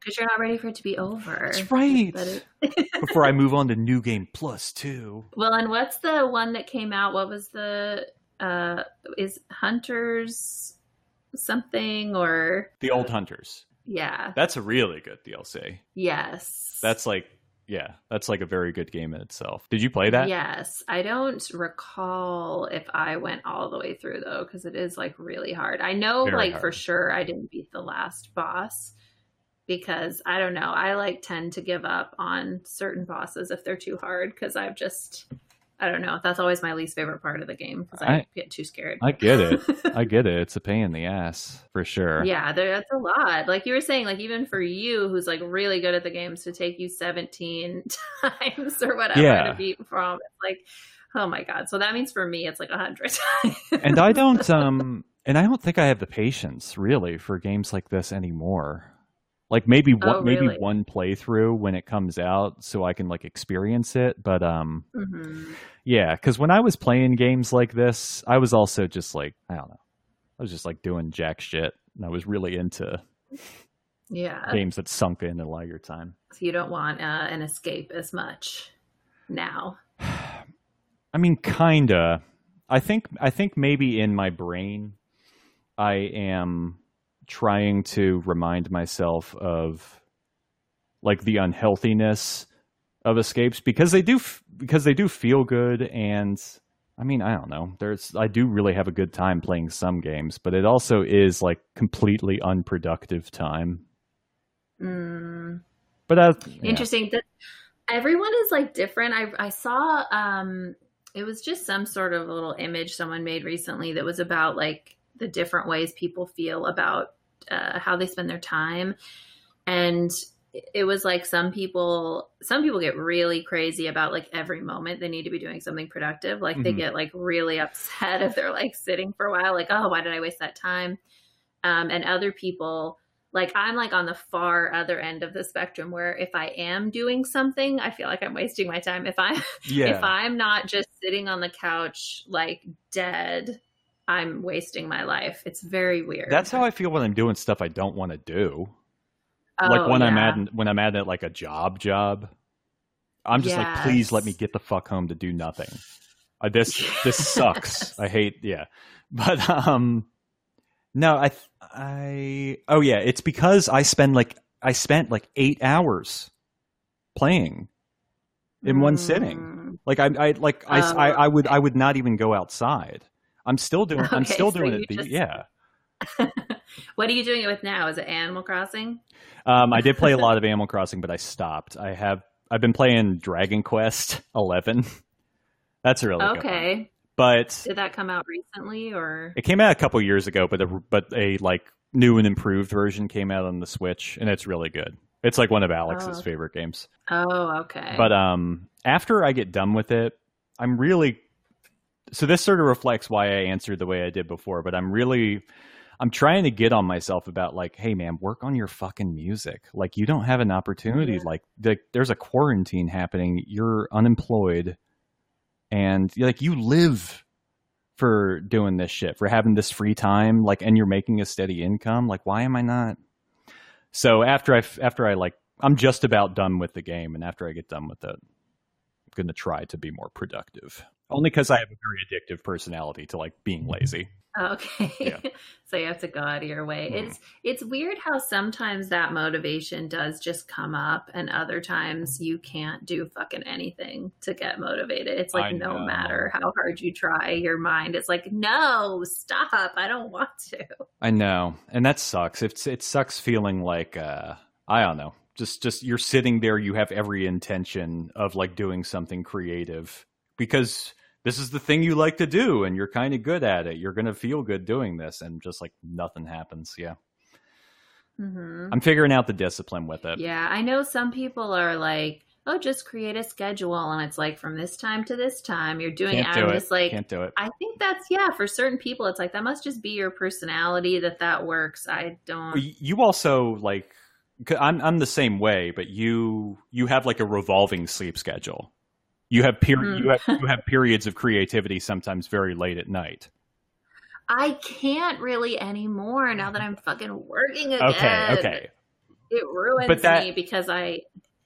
Because you're not ready for it to be over. That's right. It- Before I move on to New Game Plus 2. Well, and what's the one that came out? What was the uh is Hunters something or The Old Hunters. yeah. That's a really good DLC. Yes. That's like yeah, that's like a very good game in itself. Did you play that? Yes. I don't recall if I went all the way through though cuz it is like really hard. I know Very like for sure I didn't beat the last boss because I don't know. I like tend to give up on certain bosses if they're too hard cuz I've just I don't know. That's always my least favorite part of the game because I, I- get too scared. I get it. I get it. It's a pain in the ass for sure. Yeah, there, that's a lot. Like you were saying, like even for you, who's like really good at the games, to take you 17 times or whatever Yeah. to beat from, it's like, oh my god. So that means for me, it's like a hundred times. and I don't um and I don't think I have the patience really for games like this anymore. Like maybe one Oh, maybe one playthrough when it comes out so I can like experience it, but um hmm yeah, cuz when I was playing games like this, I was also just like, I don't know. I was just like doing jack shit and I was really into Yeah, games that sunk in a lot of your time. so you don't want uh, an escape as much now. I mean, kinda. I think I think maybe in my brain, I am trying to remind myself of like the unhealthiness of escapes because they do f- because they do feel good and I mean I don't know there's I do really have a good time playing some games but it also is like completely unproductive time Mm. but uh, yeah. Interesting. That everyone is like different. I I saw um it was just some sort of little image someone made recently that was about like the different ways people feel about uh, how they spend their time. And it was like some people some people get really crazy about like every moment they need to be doing something productive. Like they Mhm. get like really upset if they're like sitting for a while like oh why did i waste that time? Um, and other people like i'm like on the far other end of the spectrum where if i am doing something i feel like i'm wasting my time. If i yeah. If i'm not just sitting on the couch like dead i'm wasting my life it's very weird that's how I feel when I'm doing stuff I don't want to do like Oh, when I'm at when I'm at it like a job job. I'm just like, please let me get the fuck home to do nothing. Uh, this this sucks. I hate yeah, but um, no, I I oh yeah, it's because I spend like I spent like eight hours playing in one sitting. Mm. Like I, I like I, Oh, I, I would. I would not even go outside. I'm still doing I'm still so doing it. just- Yeah. what are you doing it with now? Is it Animal Crossing? Um, I did play a lot of Animal Crossing, but I stopped. I have I've been playing Dragon Quest Eleven. That's really good. Okay. But Did that come out recently or? it came out a couple years ago, but a, but a like new and improved version came out on the Switch, and it's really good. It's like one of Alex's Oh. favorite games. Oh, okay. But um, after I get done with it, I'm really. So this sort of reflects why I answered the way I did before. But I'm really, I'm trying to get on myself about like, hey man, work on your fucking music. Like you don't have an opportunity. Yeah. Like the, there's a quarantine happening. You're unemployed, and like you live for doing this shit, for having this free time, like, and you're making a steady income. Like, why am I not? So after I after I like I'm just about done with the game, and after I get done with it, I'm going to try to be more productive. Only because I have a very addictive personality to like being lazy. Okay. Yeah. so you have to go out of your way. Mhm. It's it's weird how sometimes that motivation does just come up and other times you can't do fucking anything to get motivated. It's like I no know. matter how hard you try, your mind is like, "No, stop. I don't want to." I know, and that sucks. It's it sucks feeling like uh, I don't know. Just just you're sitting there. You have every intention of like doing something creative because this is the thing you like to do, and you're kind of good at it. You're gonna feel good doing this, and just like nothing happens. Yeah, Mhm. I'm figuring out the discipline with it. Yeah, I know some people are like, "Oh, just create a schedule and it's like from this time to this time you're doing Can't it." do I'm it. just like Can't do it. I think that's yeah, for certain people it's like that must just be your personality that that works. I don't you also like, I'm I'm the same way, but you you have like a revolving sleep schedule. You have peri- Mhm. you have you have periods of creativity sometimes very late at night. I can't really anymore now that I'm fucking working again. Okay, okay, It ruins that- me because I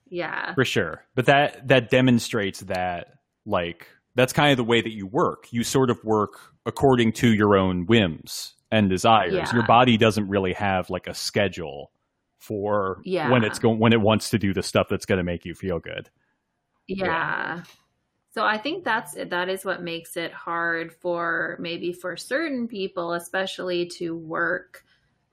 yeah. for sure. But that that demonstrates that like that's kind of the way that you work. You sort of work according to your own whims and desires. Yeah. Your body doesn't really have like a schedule for Yeah. when it's going when it wants to do the stuff that's going to make you feel good. Yeah. So I think that's that is what makes it hard for maybe for certain people, especially to work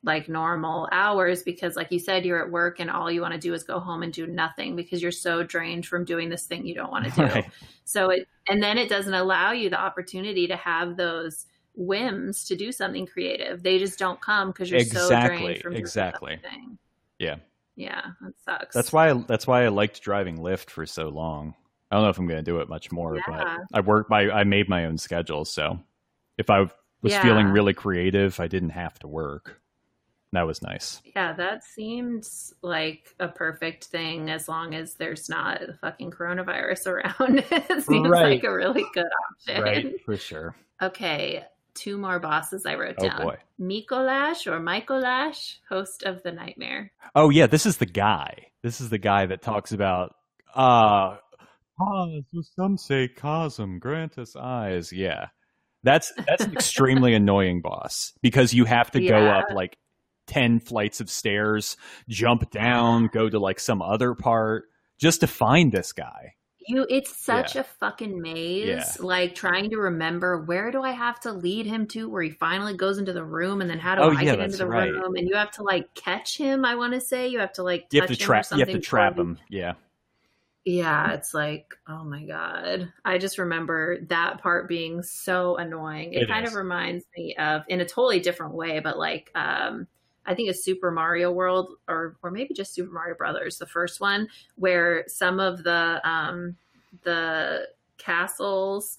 like normal hours because like you said you're at work and all you want to do is go home and do nothing because you're so drained from doing this thing you don't want to do. Right. So it and then it doesn't allow you the opportunity to have those whims to do something creative. They just don't come because you're so drained from doing exactly. Yeah. Yeah, that sucks. That's why I, that's why I liked driving Lyft for so long. I don't know if I'm going to do it much more, Yeah. but I worked my I made my own schedule, so if I was Yeah. feeling really creative, I didn't have to work. That was nice. Yeah, that seems like a perfect thing as long as there's not a fucking coronavirus around. it seems Right. like a really good option. for sure. Okay, two more bosses I wrote Oh, down. boy. Mikolash or Michaelash, host of the Nightmare. Oh yeah, this is the guy. This is the guy that talks about uh so some say Kosm, grant us eyes. Yeah. That's that's an extremely annoying boss because you have to go up like 10 flights of stairs, jump down, go to like some other part just to find this guy. You it's such Yeah. a fucking maze. Yeah. Like trying to remember where do I have to lead him to where he finally goes into the room and then how do Oh, I yeah, get into the right. room and you have to like catch him, I want to say. You have to like You have to trap you have to trap him. Yeah. Yeah, it's like, oh my God. I just remember that part being so annoying. It, It kind is. of reminds me of in a totally different way, but like um I think it's Super Mario World or or maybe just Super Mario Brothers, the first one, where some of the um the castles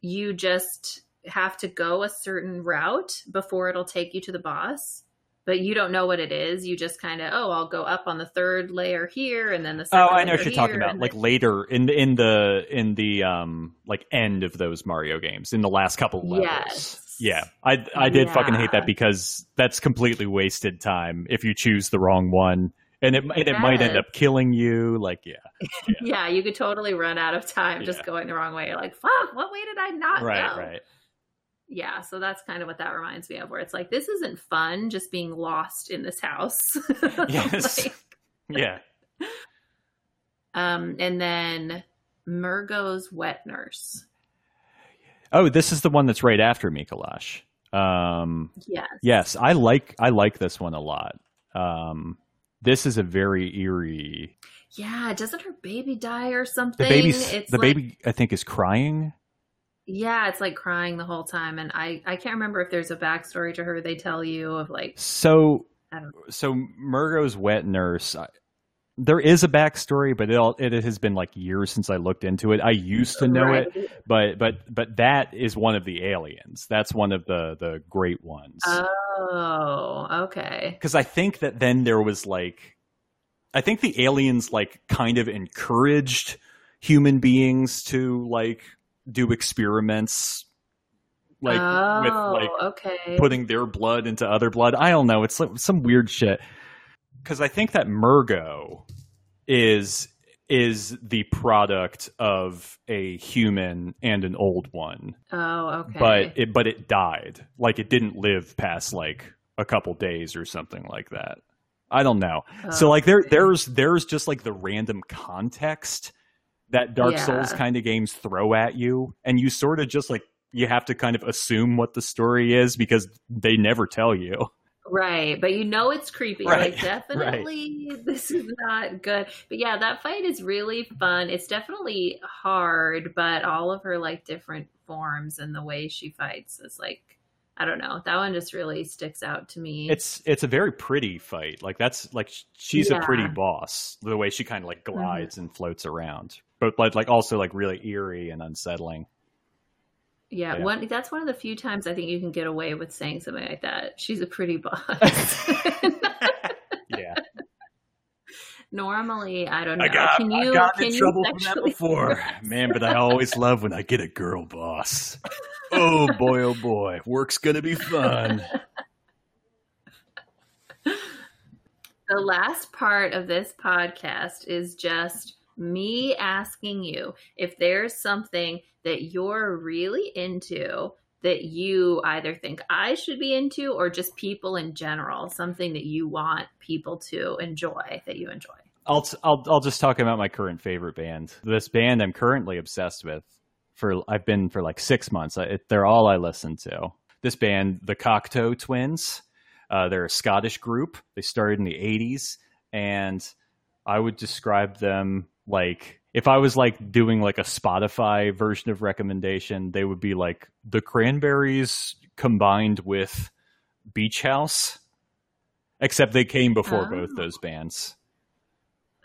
you just have to go a certain route before it'll take you to the boss. But you don't know what it is. You just kind of, oh, I'll go up on the third layer here, and then the second Oh, I know what you're talking about. Like then- later in the in the in the um like end of those Mario games, in the last couple levels. Yes. Yeah. I I did fucking hate that because that's completely wasted time if you choose the wrong one. And it, and it might end up killing you. Like, yeah. yeah, you could totally run out of time Yeah. just going the wrong way. You're like, fuck, what way did I not Right, go? right. Yeah, so that's kind of what that reminds me of, where it's like, this isn't fun just being lost in this house. Yes. Like, Yeah. um, and then Mergo's Wet Nurse. Oh, this is the one that's right after Mikolash. Um, Yes. yes, I like I like this one a lot. Um, this is a very eerie. Yeah, doesn't her baby die or something? The baby's it's the like, baby I think is crying. Yeah, it's like crying the whole time, and I I can't remember if there's a backstory to her. They tell you of like So I don't so Mergo's wet nurse. There is a backstory, but it all, it has been like years since I looked into it. I used to know it, but but but that is one of the aliens. That's one of the the great ones. Oh, okay. Because I think that then there was like, I think the aliens like kind of encouraged human beings to like do experiments, like oh, with like oh, okay. putting their blood into other blood. I don't know. It's like some weird shit. Because I think that Mergo is is the product of a human and an old one, oh, okay. but it but it died. Like it didn't live past like a couple days or something like that. I don't know. so like there there's there's just like the random context that Dark Yeah. Souls kind of games throw at you, and you sort of just like you have to kind of assume what the story is because they never tell you. Right, but you know it's creepy. Right, Like definitely this is not good. But yeah, that fight is really fun. It's definitely hard, but all of her like different forms and the way she fights is like I don't know. That one just really sticks out to me. It's it's a very pretty fight. Like that's like sh- she's a pretty Mm-hmm. boss. The way she kind of like glides and floats around, but but like also like really eerie and unsettling. Yeah, yeah. one that's one of the few times I think you can get away with saying something like that. She's a pretty boss. Yeah, Normally, I don't know. I got can I you got can in you trouble for that before, harass man. But I always love when I get a girl boss. Oh boy, oh boy, work's gonna be fun. The last part of this podcast is just me asking you if there's something that you're really into that you either think I should be into or just people in general, something that you want people to enjoy that you enjoy. I'll, I'll I'll just talk about my current favorite band. This band I'm currently obsessed with. For I've been for like six months. I- It, they're all I listen to. This band, the Cocteau Twins. Uh, they're a Scottish group. They started in the '80s, and I would describe them like if I was like doing like a Spotify version of recommendation, they would be like the Cranberries combined with Beach House. Except they came before Oh. both those bands.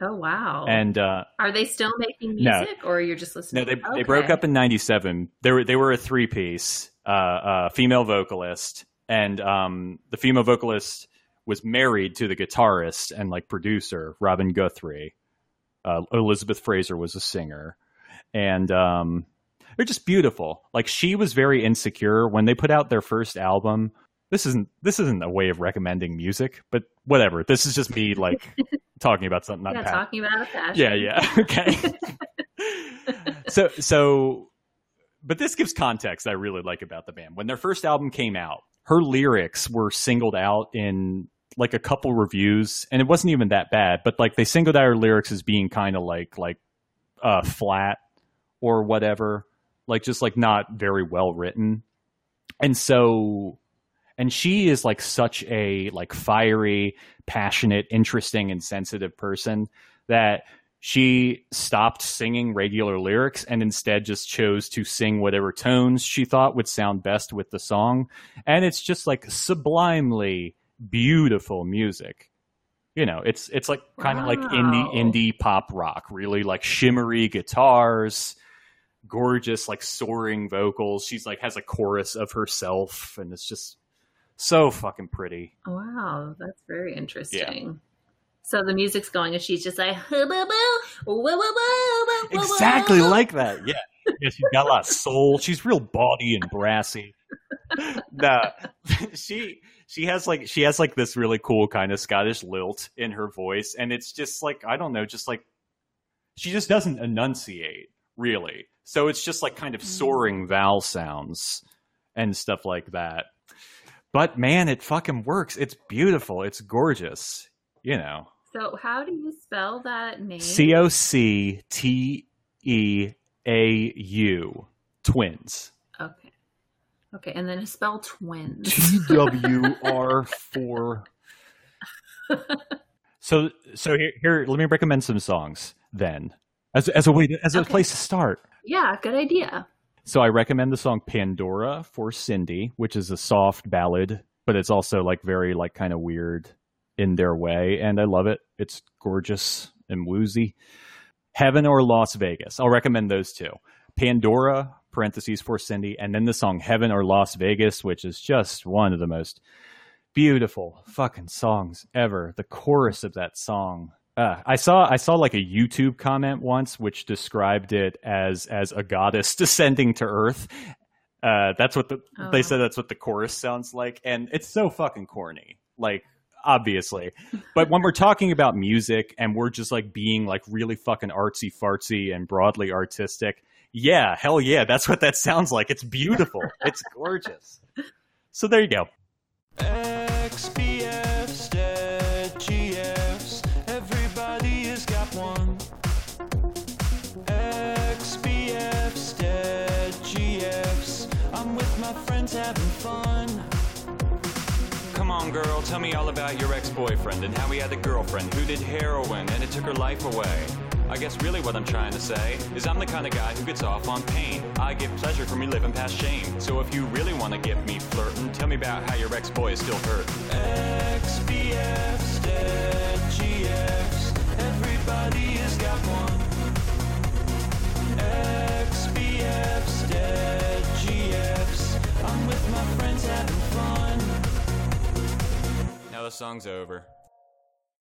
Oh wow! And uh, are they still making No. music, or you're just listening? no, they they broke up in '97. They were they were a three piece, uh, uh, female vocalist, and um, the female vocalist was married to the guitarist and like producer Robin Guthrie. Uh, Elizabeth Fraser was a singer, and um, they're just beautiful. Like she was very insecure when they put out their first album. This isn't this isn't a way of recommending music, but whatever. This is just me like talking about something. Not Yeah, talking about a passion. yeah, yeah. Okay. so so but this gives context I really like about the band. When their first album came out, her lyrics were singled out in like a couple reviews and it wasn't even that bad, but like they singled out her lyrics as being kind of like like uh flat or whatever, like just like not very well written. And so and she is like such a like fiery, passionate, interesting and sensitive person that she stopped singing regular lyrics and instead just chose to sing whatever tones she thought would sound best with the song. And it's just like sublimely beautiful music. You know, it's it's like kind of like indie indie pop rock, really like shimmery guitars, gorgeous like soaring vocals. She's like has a chorus of herself and it's just so fucking pretty. Wow, that's very interesting. So the music's going, and she's just like, "Hoo, boo, boo, woo, woo, woo, woo, woo, Exactly like that. Yeah. Yeah, she's got a lot of soul. She's real bawdy and brassy. Nah, she she has like she has like this really cool kind of Scottish lilt in her voice, and it's just like I don't know, just like she just doesn't enunciate really. So it's just like kind of hmm. soaring vowel sounds and stuff like that. But man, it fucking works. It's beautiful. It's gorgeous. You know. So how do you spell that name? C O C T E A U. Twins. Okay. Okay, and then spell twins. T W R four. So so here, here let me recommend some songs then as as a way to, as a Okay. place to start. yeah, good idea. So I recommend the song Pandora for Cindy, which is a soft ballad, but it's also like very like kind of weird in their way, and I love it. It's gorgeous and woozy. Heaven or Las Vegas. I'll recommend those two. Pandora parentheses for Cindy, and then the song Heaven or Las Vegas, which is just one of the most beautiful fucking songs ever. The chorus of that song. Uh, I saw I saw like a YouTube comment once which described it as as a goddess descending to earth. Uh, that's what the Oh. they said. That's what the chorus sounds like, and it's so fucking corny. Like obviously, but when we're talking about music and we're just like being like really fucking artsy fartsy and broadly artistic, yeah, hell yeah, that's what that sounds like. It's beautiful. it's gorgeous. So there you go. XBFs, dead GFs, everybody has got one. XBFs, dead GFs, I'm with my friends having fun. Come on, girl, tell me all about your ex boyfriend and how he had a girlfriend who did heroin and it took her life away. I guess really what I'm trying to say is I'm the kind of guy who gets off on pain. I get pleasure from me living past shame. So if you really want to get me flirting, tell me about how your ex boy is still hurt. XBFs, dead GFs, everybody has got one. XBFs, dead GFs, I'm with my friends having fun. Now the song's over.